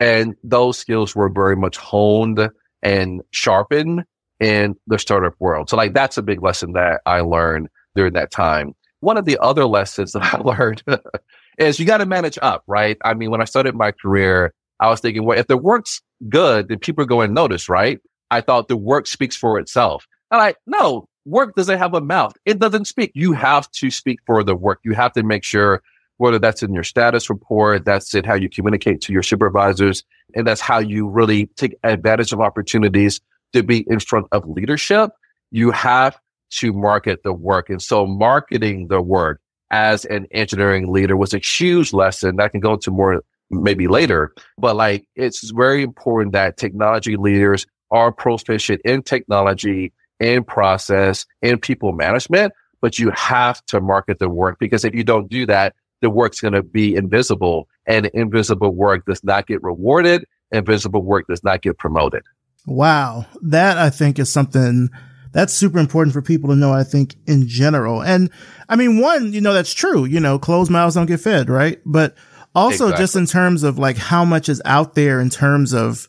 And those skills were very much honed and sharpened in the startup world. So like that's a big lesson that I learned during that time. One of the other lessons that I learned is you got to manage up, right? I mean, when I started my career, I was thinking, well, if the work's good, then people are going to notice, right? I thought the work speaks for itself. And I, no, work doesn't have a mouth. It doesn't speak. You have to speak for the work. You have to make sure whether that's in your status report, that's it, how you communicate to your supervisors. And that's how you really take advantage of opportunities to be in front of leadership. You have to market the work. And so marketing the work as an engineering leader was a huge lesson that can go into more maybe later. But like, it's very important that technology leaders are proficient in technology, in process, in people management, but you have to market the work because if you don't do that, the work's going to be invisible and invisible work does not get rewarded. Invisible work does not get promoted. Wow. That I think is something that's super important for people to know, I think, in general. And I mean, one, you know, that's true. You know, closed mouths don't get fed, right? But also exactly. just in terms of like how much is out there in terms of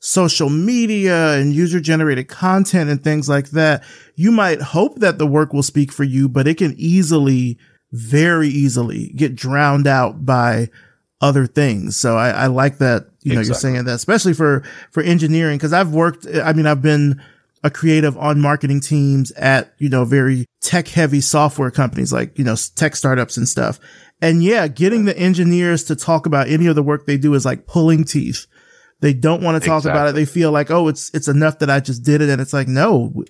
social media and user generated content and things like that, you might hope that the work will speak for you, but it can easily, very easily get drowned out by other things. So I, I like that, you know, exactly. you're saying that, especially for, for engineering. Cause I've worked, I mean, I've been a creative on marketing teams at, you know, very tech heavy software companies like, you know, tech startups and stuff. And yeah, getting the engineers to talk about any of the work they do is like pulling teeth. They don't want to talk exactly. about it. They feel like, oh, it's, it's enough that I just did it. And it's like, no,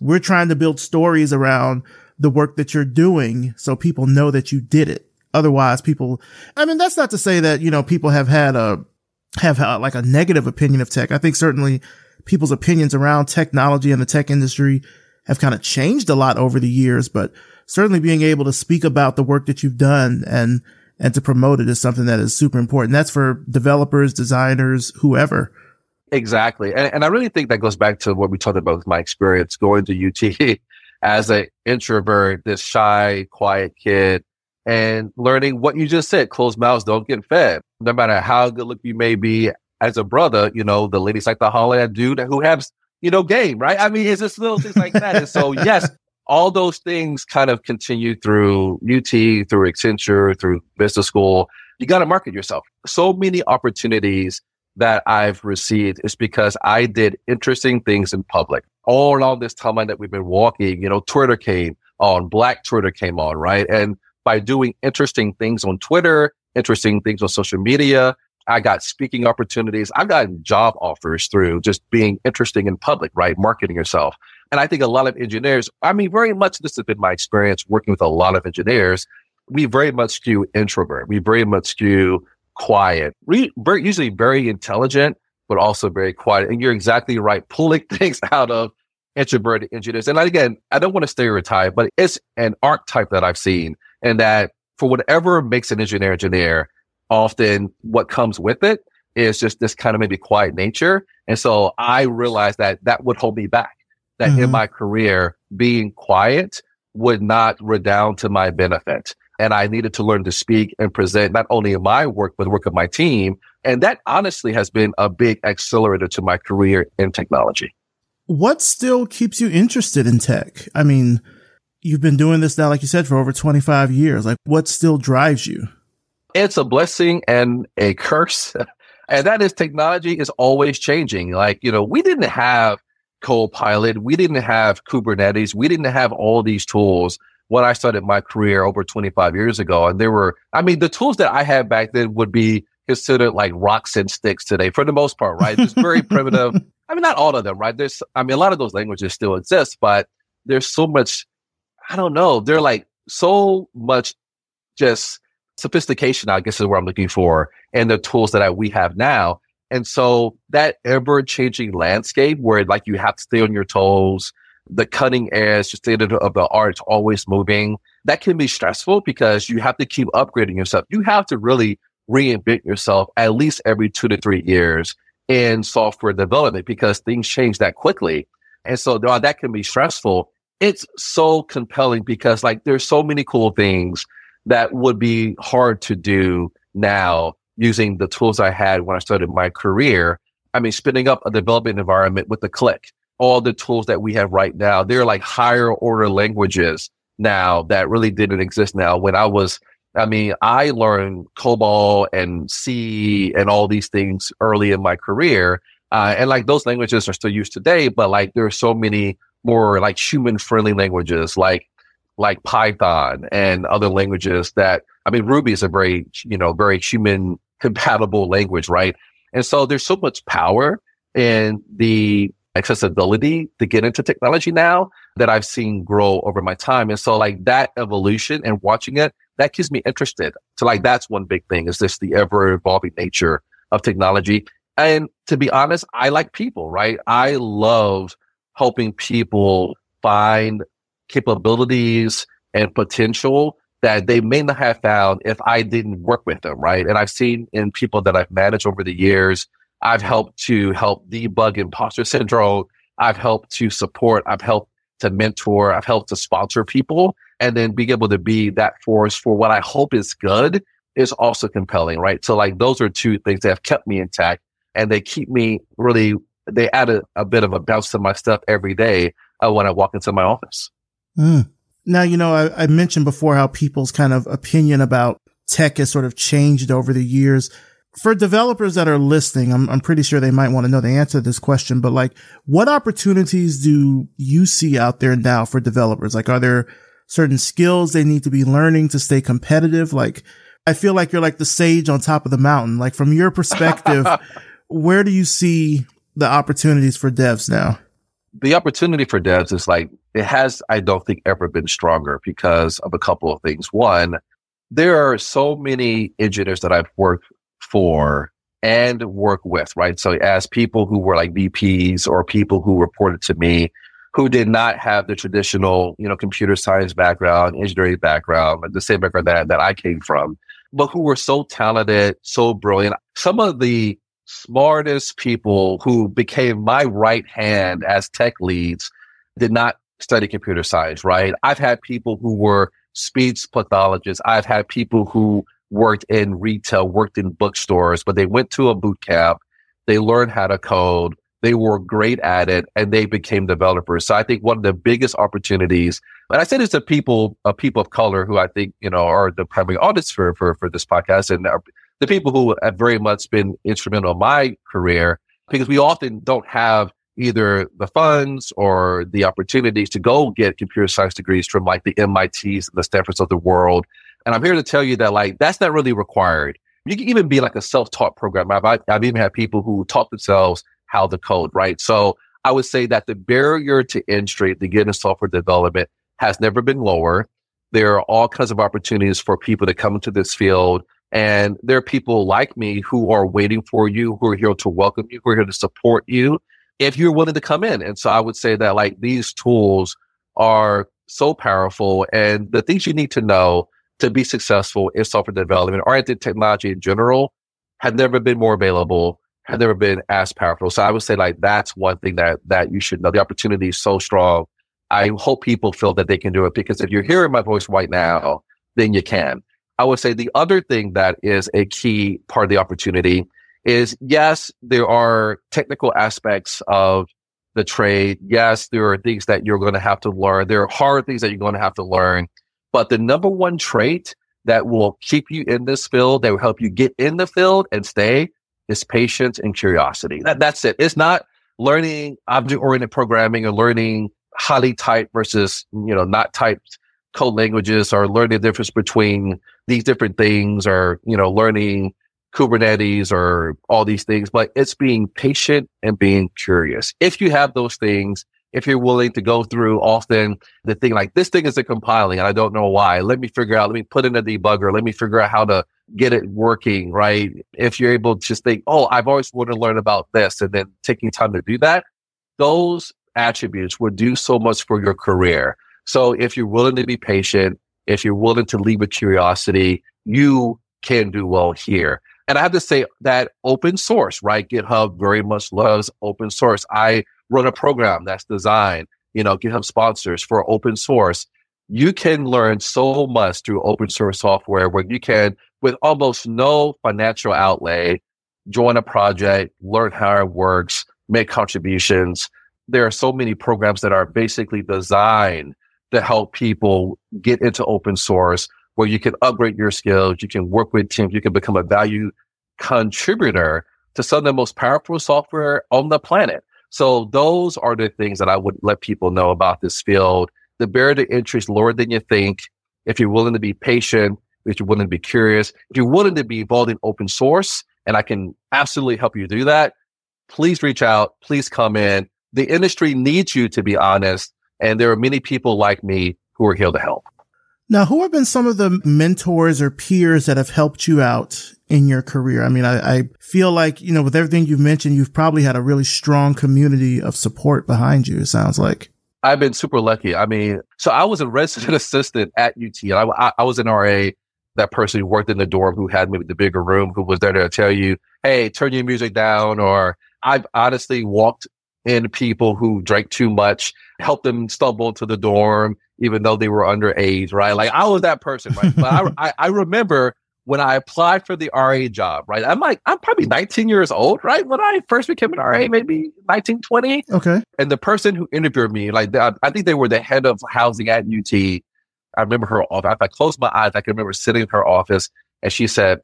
we're trying to build stories around the work that you're doing so people know that you did it. Otherwise, people, I mean, that's not to say that, you know, people have had a, have had like a negative opinion of tech. I think certainly people's opinions around technology and the tech industry have kind of changed a lot over the years, but certainly being able to speak about the work that you've done and, and to promote it is something that is super important. That's for developers, designers, whoever. Exactly. And, and I really think that goes back to what we talked about with my experience going to UT as an introvert, this shy, quiet kid and learning what you just said, closed mouths don't get fed. No matter how good look you may be as a brother, you know, the ladies like to holler at dude who has, you know, game, right? I mean, it's just little things like that. And so, yes, all those things kind of continue through UT, through Accenture, through business school. You got to market yourself. So many opportunities that I've received is because I did interesting things in public. All along this timeline that we've been walking, you know, Twitter came on, Black Twitter came on, right? And by doing interesting things on Twitter, interesting things on social media, I got speaking opportunities. I've gotten job offers through just being interesting in public, right? Marketing yourself. And I think a lot of engineers, I mean, very much this has been my experience working with a lot of engineers. We very much skew introvert. We very much skew quiet. We very, usually very intelligent, but also very quiet. And you're exactly right. Pulling things out of introverted engineers. And again, I don't want to stereotype, but it's an archetype that I've seen and that for whatever makes an engineer engineer, often what comes with it is just this kind of maybe quiet nature. And so I realized that that would hold me back, that mm-hmm. in my career, being quiet would not redound to my benefit. And I needed to learn to speak and present not only in my work, but the work of my team. And that honestly has been a big accelerator to my career in technology. What still keeps you interested in tech? I mean, you've been doing this now, like you said, for over 25 years. Like, what still drives you? It's a blessing and a curse. and that is technology is always changing. Like, you know, we didn't have Copilot, we didn't have Kubernetes, we didn't have all these tools when I started my career over 25 years ago. And there were, I mean, the tools that I had back then would be considered like rocks and sticks today for the most part, right? Just very primitive. I mean, not all of them, right? There's, I mean, a lot of those languages still exist, but there's so much, I don't know, they're like so much just sophistication, I guess is what I'm looking for, and the tools that I, we have now. And so that ever changing landscape where like you have to stay on your toes, the cutting edge, the state of the art is always moving, that can be stressful because you have to keep upgrading yourself. You have to really reinvent yourself at least every two to three years in software development because things change that quickly. And so that can be stressful. It's so compelling because like there's so many cool things that would be hard to do now using the tools I had when I started my career. I mean, spinning up a development environment with a click, all the tools that we have right now, they're like higher order languages now that really didn't exist now. When I was, I mean, I learned COBOL and C and all these things early in my career. Uh, and like those languages are still used today, but like there are so many more like human friendly languages like like Python and other languages that, I mean, Ruby is a very, you know, very human compatible language, right? And so there's so much power in the accessibility to get into technology now that I've seen grow over my time. And so like that evolution and watching it, that keeps me interested. So like that's one big thing is this the ever evolving nature of technology. And to be honest, I like people, right? I love helping people find capabilities and potential that they may not have found if I didn't work with them, right? And I've seen in people that I've managed over the years, I've helped to help debug imposter syndrome. I've helped to support, I've helped to mentor, I've helped to sponsor people and then being able to be that force for what I hope is good is also compelling, right? So like those are two things that have kept me intact and they keep me really, they add a, a bit of a bounce to my stuff every day uh, when I walk into my office. Mm. Now, you know, I, I mentioned before how people's kind of opinion about tech has sort of changed over the years. For developers that are listening, I'm, I'm pretty sure they might want to know the answer to this question, but like, what opportunities do you see out there now for developers? Like, are there certain skills they need to be learning to stay competitive? Like, I feel like you're like the sage on top of the mountain. Like, from your perspective, where do you see the opportunities for devs now? The opportunity for devs is like it has, I don't think, ever been stronger because of a couple of things. One, there are so many engineers that I've worked for and work with, right? So as people who were like VPs or people who reported to me who did not have the traditional, you know, computer science background, engineering background, the same background that, that I came from, but who were so talented, so brilliant. Some of the smartest people who became my right hand as tech leads did not study computer science, right? I've had people who were speech pathologists. I've had people who worked in retail, worked in bookstores, but they went to a boot camp. They learned how to code. They were great at it and they became developers. So I think one of the biggest opportunities, and I say this to people, uh, people of color who I think, you know, are the primary audience for, for, for this podcast and the people who have very much been instrumental in my career because we often don't have either the funds or the opportunities to go get computer science degrees from like the MITs the Stanfords of the world. And I'm here to tell you that like that's not really required. You can even be like a self-taught programmer. I've, I've even had people who taught themselves how to code, right? So I would say that the barrier to entry to get into software development has never been lower. There are all kinds of opportunities for people to come into this field. And there are people like me who are waiting for you, who are here to welcome you, who are here to support you if you're willing to come in. And so I would say that like these tools are so powerful and the things you need to know to be successful in software development or in technology in general have never been more available, have never been as powerful. So I would say like that's one thing that that you should know. The opportunity is so strong. I hope people feel that they can do it because if you're hearing my voice right now, then you can. I would say the other thing that is a key part of the opportunity is yes, there are technical aspects of the trade. Yes, there are things that you're going to have to learn. There are hard things that you're going to have to learn. But the number one trait that will keep you in this field, that will help you get in the field and stay is patience and curiosity. That, that's it. It's not learning object oriented programming or learning highly typed versus, you know, not typed code languages or learning the difference between these different things or, you know, learning Kubernetes or all these things, but it's being patient and being curious. If you have those things, if you're willing to go through often the thing like this thing isn't compiling and I don't know why. Let me figure out, let me put in a debugger. Let me figure out how to get it working, right? If you're able to just think, oh, I've always wanted to learn about this and then taking time to do that, those attributes will do so much for your career. So if you're willing to be patient, if you're willing to lead with curiosity, you can do well here. And I have to say that open source, right? GitHub very much loves open source. I run a program that's designed, you know, GitHub sponsors for open source. You can learn so much through open source software where you can, with almost no financial outlay, join a project, learn how it works, make contributions. There are so many programs that are basically designed to help people get into open source where you can upgrade your skills, you can work with teams, you can become a value contributor to some of the most powerful software on the planet. So those are the things that I would let people know about this field. The barrier to entry is lower than you think. If you're willing to be patient, if you're willing to be curious, if you're willing to be involved in open source, and I can absolutely help you do that, please reach out. Please come in. The industry needs you to be honest. And there are many people like me who are here to help. Now, who have been some of the mentors or peers that have helped you out in your career? I mean, I, I, feel like, you know, with everything you've mentioned, you've probably had a really strong community of support behind you, it sounds like. I've been super lucky. I mean, so I was a resident assistant at UT and I, I was an RA, that person who worked in the dorm who had maybe the bigger room, who was there to tell you, Hey, turn your music down. Or I've honestly walked in people who drank too much, helped them stumble into the dorm, even though they were underage, right? Like I was that person, right? but I, I, I, remember when I applied for the RA job, right? I'm like, I'm probably 19 years old, right? When I first became an RA, maybe 19, 20. Okay. And the person who interviewed me, like, I think they were the head of housing at UT. I remember her office. If I closed my eyes, I can remember sitting in her office and she said,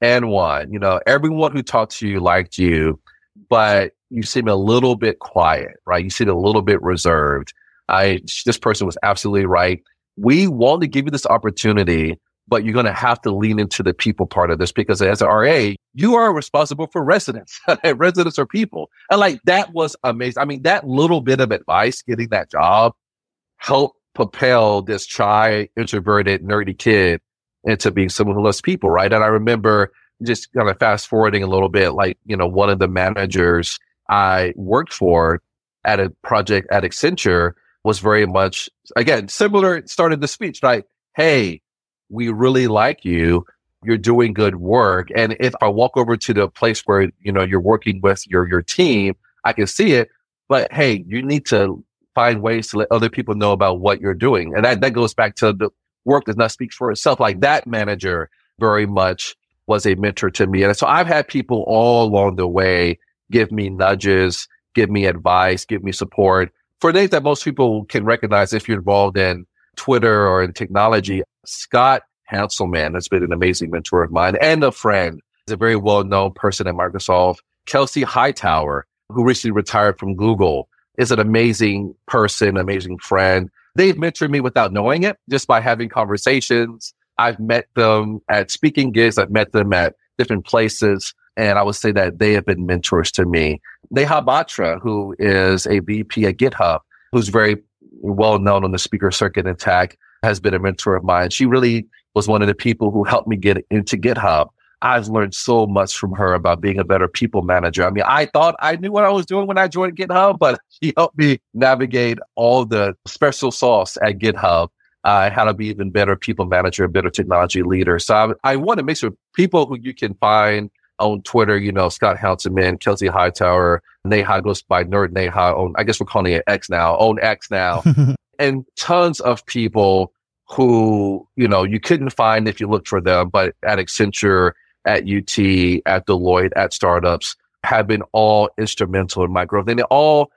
and one, you know, everyone who talked to you liked you, but you seem a little bit quiet, right? You seem a little bit reserved. I, this person was absolutely right. We want to give you this opportunity, but you're going to have to lean into the people part of this because as an RA, you are responsible for residents. residents are people. And like that was amazing. I mean, that little bit of advice, getting that job helped propel this shy, introverted, nerdy kid into being someone who loves people, right? And I remember just kind of fast forwarding a little bit, like, you know, one of the managers I worked for at a project at Accenture was very much again similar started the speech like hey we really like you. You're doing good work. And if i walk over to the place where you know you're working with your your team i can see it but hey you need to find ways to let other people know about what you're doing. And that, that goes back to the work does not speak for itself like that manager very much was a mentor to me. And so i've had people all along the way give me nudges give me advice give me support for names that most people can recognize if you're involved in Twitter or in technology, Scott Hanselman has been an amazing mentor of mine and a friend. He's a very well known person at Microsoft. Kelsey Hightower, who recently retired from Google, is an amazing person, amazing friend. They've mentored me without knowing it, just by having conversations. I've met them at speaking gigs. I've met them at different places. And I would say that they have been mentors to me. Neha Batra, who is a VP at GitHub, who's very well known on the speaker circuit in tech, has been a mentor of mine. She really was one of the people who helped me get into GitHub. I've learned so much from her about being a better people manager. I mean, I thought I knew what I was doing when I joined GitHub, but she helped me navigate all the special sauce at GitHub. Uh, how to be even better people manager, better technology leader. So I, I want to make sure people who you can find on Twitter, you know, Scott Hanselman, Kelsey Hightower, Neha goes by Nerd Neha on, I guess we're calling it X now, on X now, and tons of people who, you know, you couldn't find if you looked for them, but at Accenture, at UT, at Deloitte, at startups have been all instrumental in my growth. And they all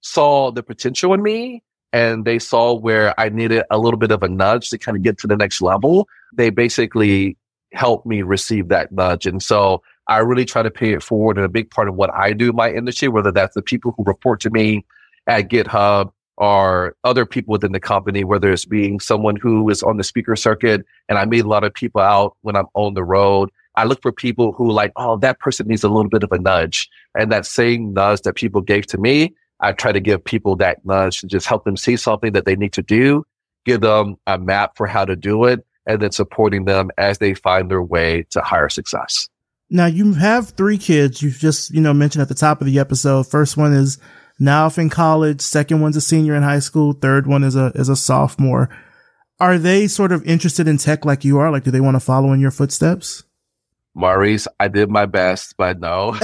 saw the potential in me and they saw where I needed a little bit of a nudge to kind of get to the next level. They basically helped me receive that nudge. And so I really try to pay it forward. And a big part of what I do in my industry, whether that's the people who report to me at GitHub or other people within the company, whether it's being someone who is on the speaker circuit and I meet a lot of people out when I'm on the road. I look for people who like, oh, that person needs a little bit of a nudge. And that same nudge that people gave to me, I try to give people that nudge to just help them see something that they need to do, give them a map for how to do it, and then supporting them as they find their way to higher success. Now you have three kids. You've just, you know, mentioned at the top of the episode. First one is now off in college. Second one's a senior in high school. Third one is a, is a sophomore. Are they sort of interested in tech like you are? Like, do they want to follow in your footsteps? Maurice, I did my best, but no.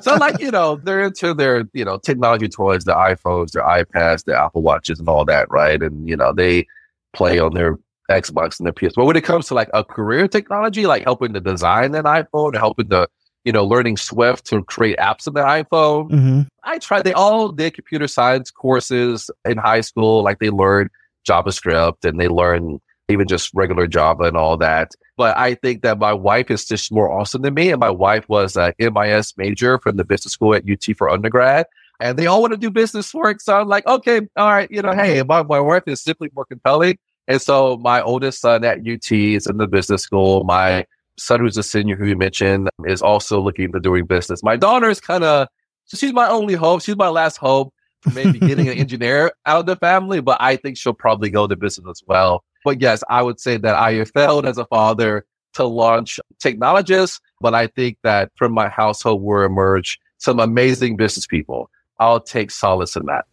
so like, you know, they're into their, you know, technology toys, the iPhones, their iPads, their Apple Watches and all that, right? And, you know, they play on their Xbox and the PS. But when it comes to like a career technology, like helping to design an iPhone, helping to you know, learning Swift to create apps on the iPhone. Mm-hmm. I tried, they all did computer science courses in high school. Like they learned JavaScript and they learned even just regular Java and all that. But I think that my wife is just more awesome than me. And my wife was a MIS major from the business school at UT for undergrad. And they all want to do business work. So I'm like, okay, all right, you know, hey, my, my wife is simply more compelling. And so my oldest son at UT is in the business school. My son who's a senior who you mentioned is also looking into doing business. My daughter is kind of, she's my only hope. She's my last hope for maybe getting an engineer out of the family, but I think she'll probably go to business as well. But yes, I would say that I have failed as a father to launch technologists, but I think that from my household will emerge some amazing business people. I'll take solace in that.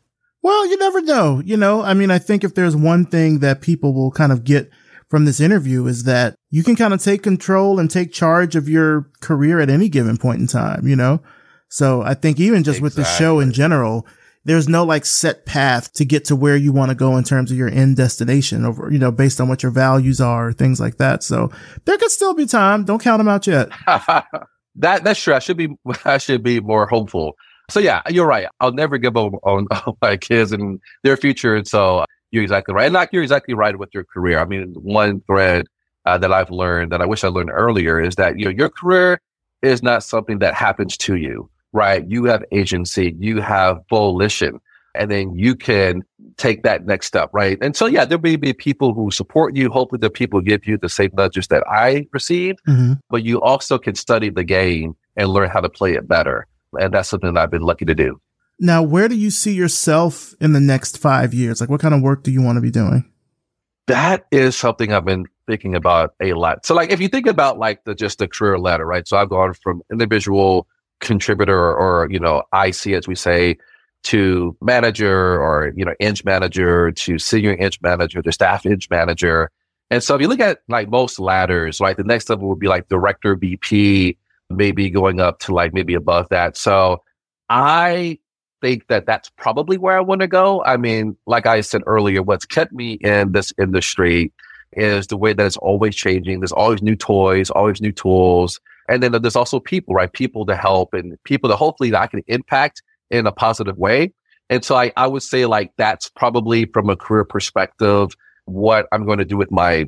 Well, you never know. You know, I mean, I think if there's one thing that people will kind of get from this interview is that you can kind of take control and take charge of your career at any given point in time, you know? So I think even just exactly. with the show in general, there's no like set path to get to where you want to go in terms of your end destination over, you know, based on what your values are, things like that. So there could still be time. Don't count them out yet. that, that's true. I should be, I should be more hopeful. So yeah, you're right. I'll never give up on, on my kids and their future. And so you're exactly right. And like you're exactly right with your career. I mean, one thread uh, that I've learned that I wish I learned earlier is that you know your career is not something that happens to you, right? You have agency, you have volition, and then you can take that next step, right? And so, yeah, there may be people who support you. Hopefully, the people give you the same nudges that I received, mm-hmm. but you also can study the game and learn how to play it better. And that's something that I've been lucky to do. Now, where do you see yourself in the next five years? Like, what kind of work do you want to be doing? That is something I've been thinking about a lot. So, like, if you think about like the just the career ladder, right? So, I've gone from individual contributor or, or you know IC as we say to manager or you know eng manager to senior eng manager to staff eng manager. And so, if you look at like most ladders, right, the next level would be like director, VP, maybe going up to like maybe above that. So, I think that that's probably where I want to go. I mean, like I said earlier, what's kept me in this industry is the way that it's always changing. There's always new toys, always new tools. And then there's also people, right? People to help and people to hopefully that I can impact in a positive way. And so I, I would say like that's probably from a career perspective, what I'm going to do with my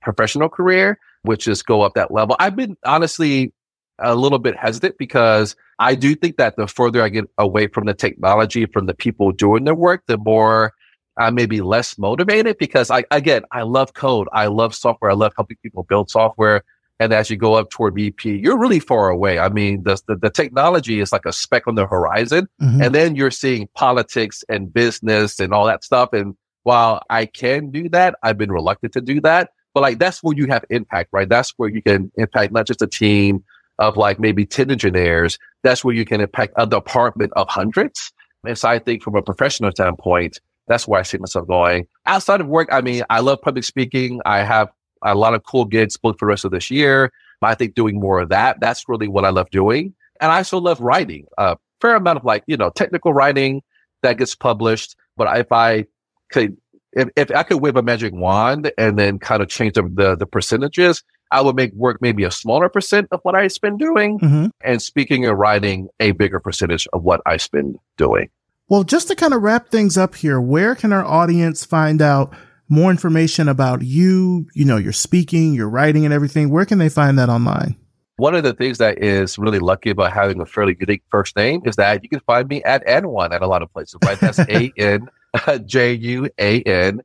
professional career, which is go up that level. I've been honestly a little bit hesitant because I do think that the further I get away from the technology, from the people doing the work, the more I may be less motivated because I, again, I love code. I love software. I love helping people build software. And as you go up toward VP, you're really far away. I mean, the, the, the technology is like a speck on the horizon. Mm-hmm. And then you're seeing politics and business and all that stuff. And while I can do that, I've been reluctant to do that. but like that's where you have impact, right? That's where you can impact not just a team of like maybe 10 engineers. That's where you can impact a department of hundreds. And so I think from a professional standpoint, that's where I see myself going. Outside of work, I mean, I love public speaking. I have a lot of cool gigs booked for the rest of this year. I think doing more of that, that's really what I love doing. And I also love writing a fair amount of like, you know, technical writing that gets published. But if I could if, if I could wave a magic wand and then kind of change the, the, the percentages, I would make work maybe a smaller percent of what I spend doing, mm-hmm. and speaking and writing a bigger percentage of what I spend doing. Well, just to kind of wrap things up here, where can our audience find out more information about you? You know, your speaking, your writing, and everything. Where can they find that online? One of the things that is really lucky about having a fairly unique first name is that you can find me at Anjuan at a lot of places, right? That's A N J U A N.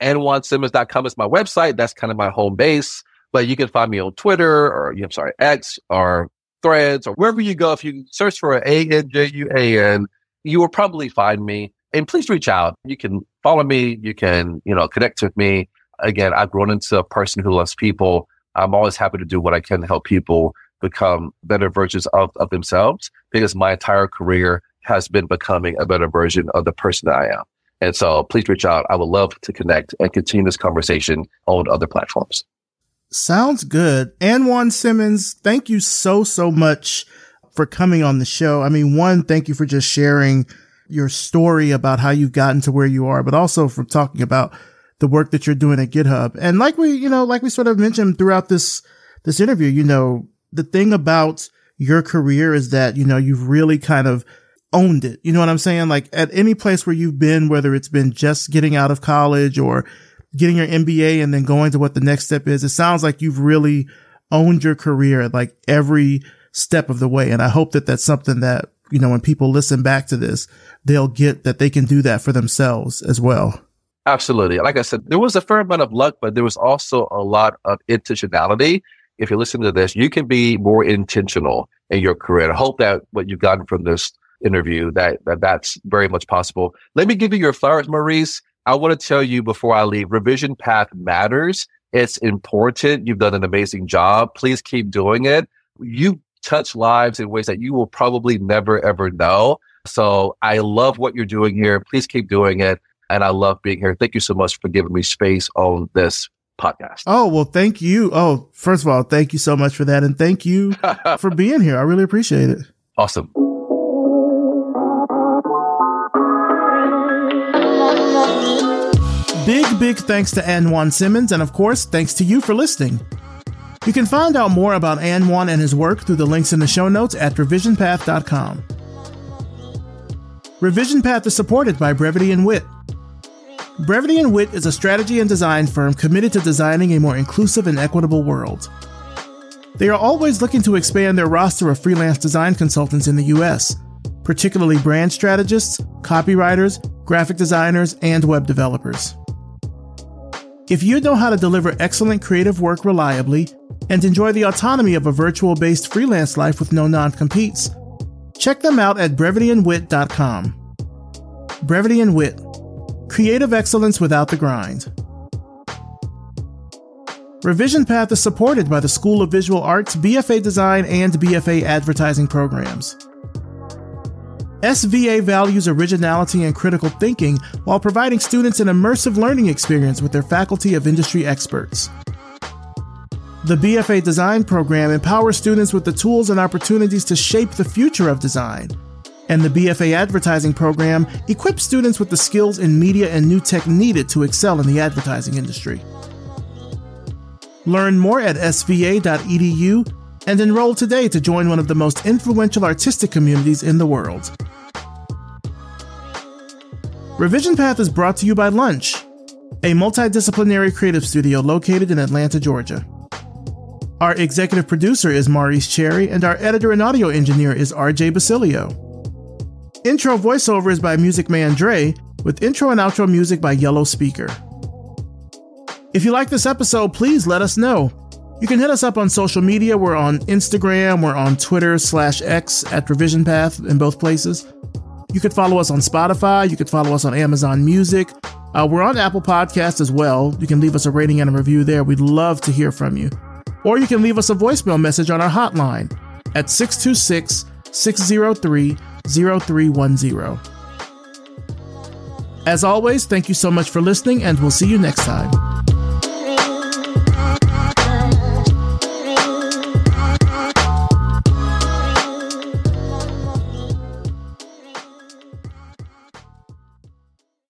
AnjuanSimmons.com is my website. That's kind of my home base. But you can find me on Twitter or, I'm sorry, X or Threads or wherever you go. If you search for A N J U A N, you will probably find me. And please reach out. You can follow me. You can, you know, connect with me. Again, I've grown into a person who loves people. I'm always happy to do what I can to help people become better versions of, of themselves because my entire career has been becoming a better version of the person that I am. And so please reach out. I would love to connect and continue this conversation on other platforms. Sounds good. Anjuan Simmons, thank you so, so much for coming on the show. I mean, one, thank you for just sharing your story about how you've gotten to where you are, but also for talking about the work that you're doing at GitHub. And like we, you know, like we sort of mentioned throughout this, this interview, you know, the thing about your career is that, you know, you've really kind of owned it. You know what I'm saying? Like at any place where you've been, whether it's been just getting out of college or getting your MBA and then going to what the next step is, it sounds like you've really owned your career like every step of the way. And I hope that that's something that, you know, when people listen back to this, they'll get that they can do that for themselves as well. Absolutely. Like I said, there was a fair amount of luck, but there was also a lot of intentionality. If you listen to this, you can be more intentional in your career. I hope that what you've gotten from this interview that, that that's very much possible. Let me give you your flowers, Maurice. I want to tell you before I leave, revision path matters. It's important. You've done an amazing job. Please keep doing it. You touch lives in ways that you will probably never ever know. So I love what you're doing here. Please keep doing it. And I love being here. Thank you so much for giving me space on this podcast. Oh, well, thank you. Oh, first of all, thank you so much for that. And thank you for being here. I really appreciate it. Awesome. Big, big thanks to Anjuan Simmons, and of course, thanks to you for listening. You can find out more about Anjuan and his work through the links in the show notes at revisionpath.com. Revision Path is supported by Brevity and Wit. Brevity and Wit is a strategy and design firm committed to designing a more inclusive and equitable world. They are always looking to expand their roster of freelance design consultants in the US, particularly brand strategists, copywriters, graphic designers, and web developers. If you know how to deliver excellent creative work reliably and enjoy the autonomy of a virtual based freelance life with no non competes, check them out at brevityandwit.com. Brevity and Wit Creative excellence without the grind. Revision Path is supported by the School of Visual Arts BFA Design and BFA Advertising programs. SVA values originality and critical thinking while providing students an immersive learning experience with their faculty of industry experts. The BFA Design program empowers students with the tools and opportunities to shape the future of design. And the BFA Advertising program equips students with the skills in media and new tech needed to excel in the advertising industry. Learn more at sva.edu and enroll today to join one of the most influential artistic communities in the world. Revision Path is brought to you by Lunch, a multidisciplinary creative studio located in Atlanta, Georgia. Our executive producer is Maurice Cherry, and our editor and audio engineer is RJ Basilio. Intro voiceover is by Music Man Dre, with intro and outro music by Yellow Speaker. If you like this episode, please let us know. You can hit us up on social media. We're on Instagram, we're on Twitter slash X at Revision Path in both places. You could follow us on Spotify. You could follow us on Amazon Music. Uh, we're on Apple Podcasts as well. You can leave us a rating and a review there. We'd love to hear from you. Or you can leave us a voicemail message on our hotline at 626 603 0310. As always, thank you so much for listening, and we'll see you next time.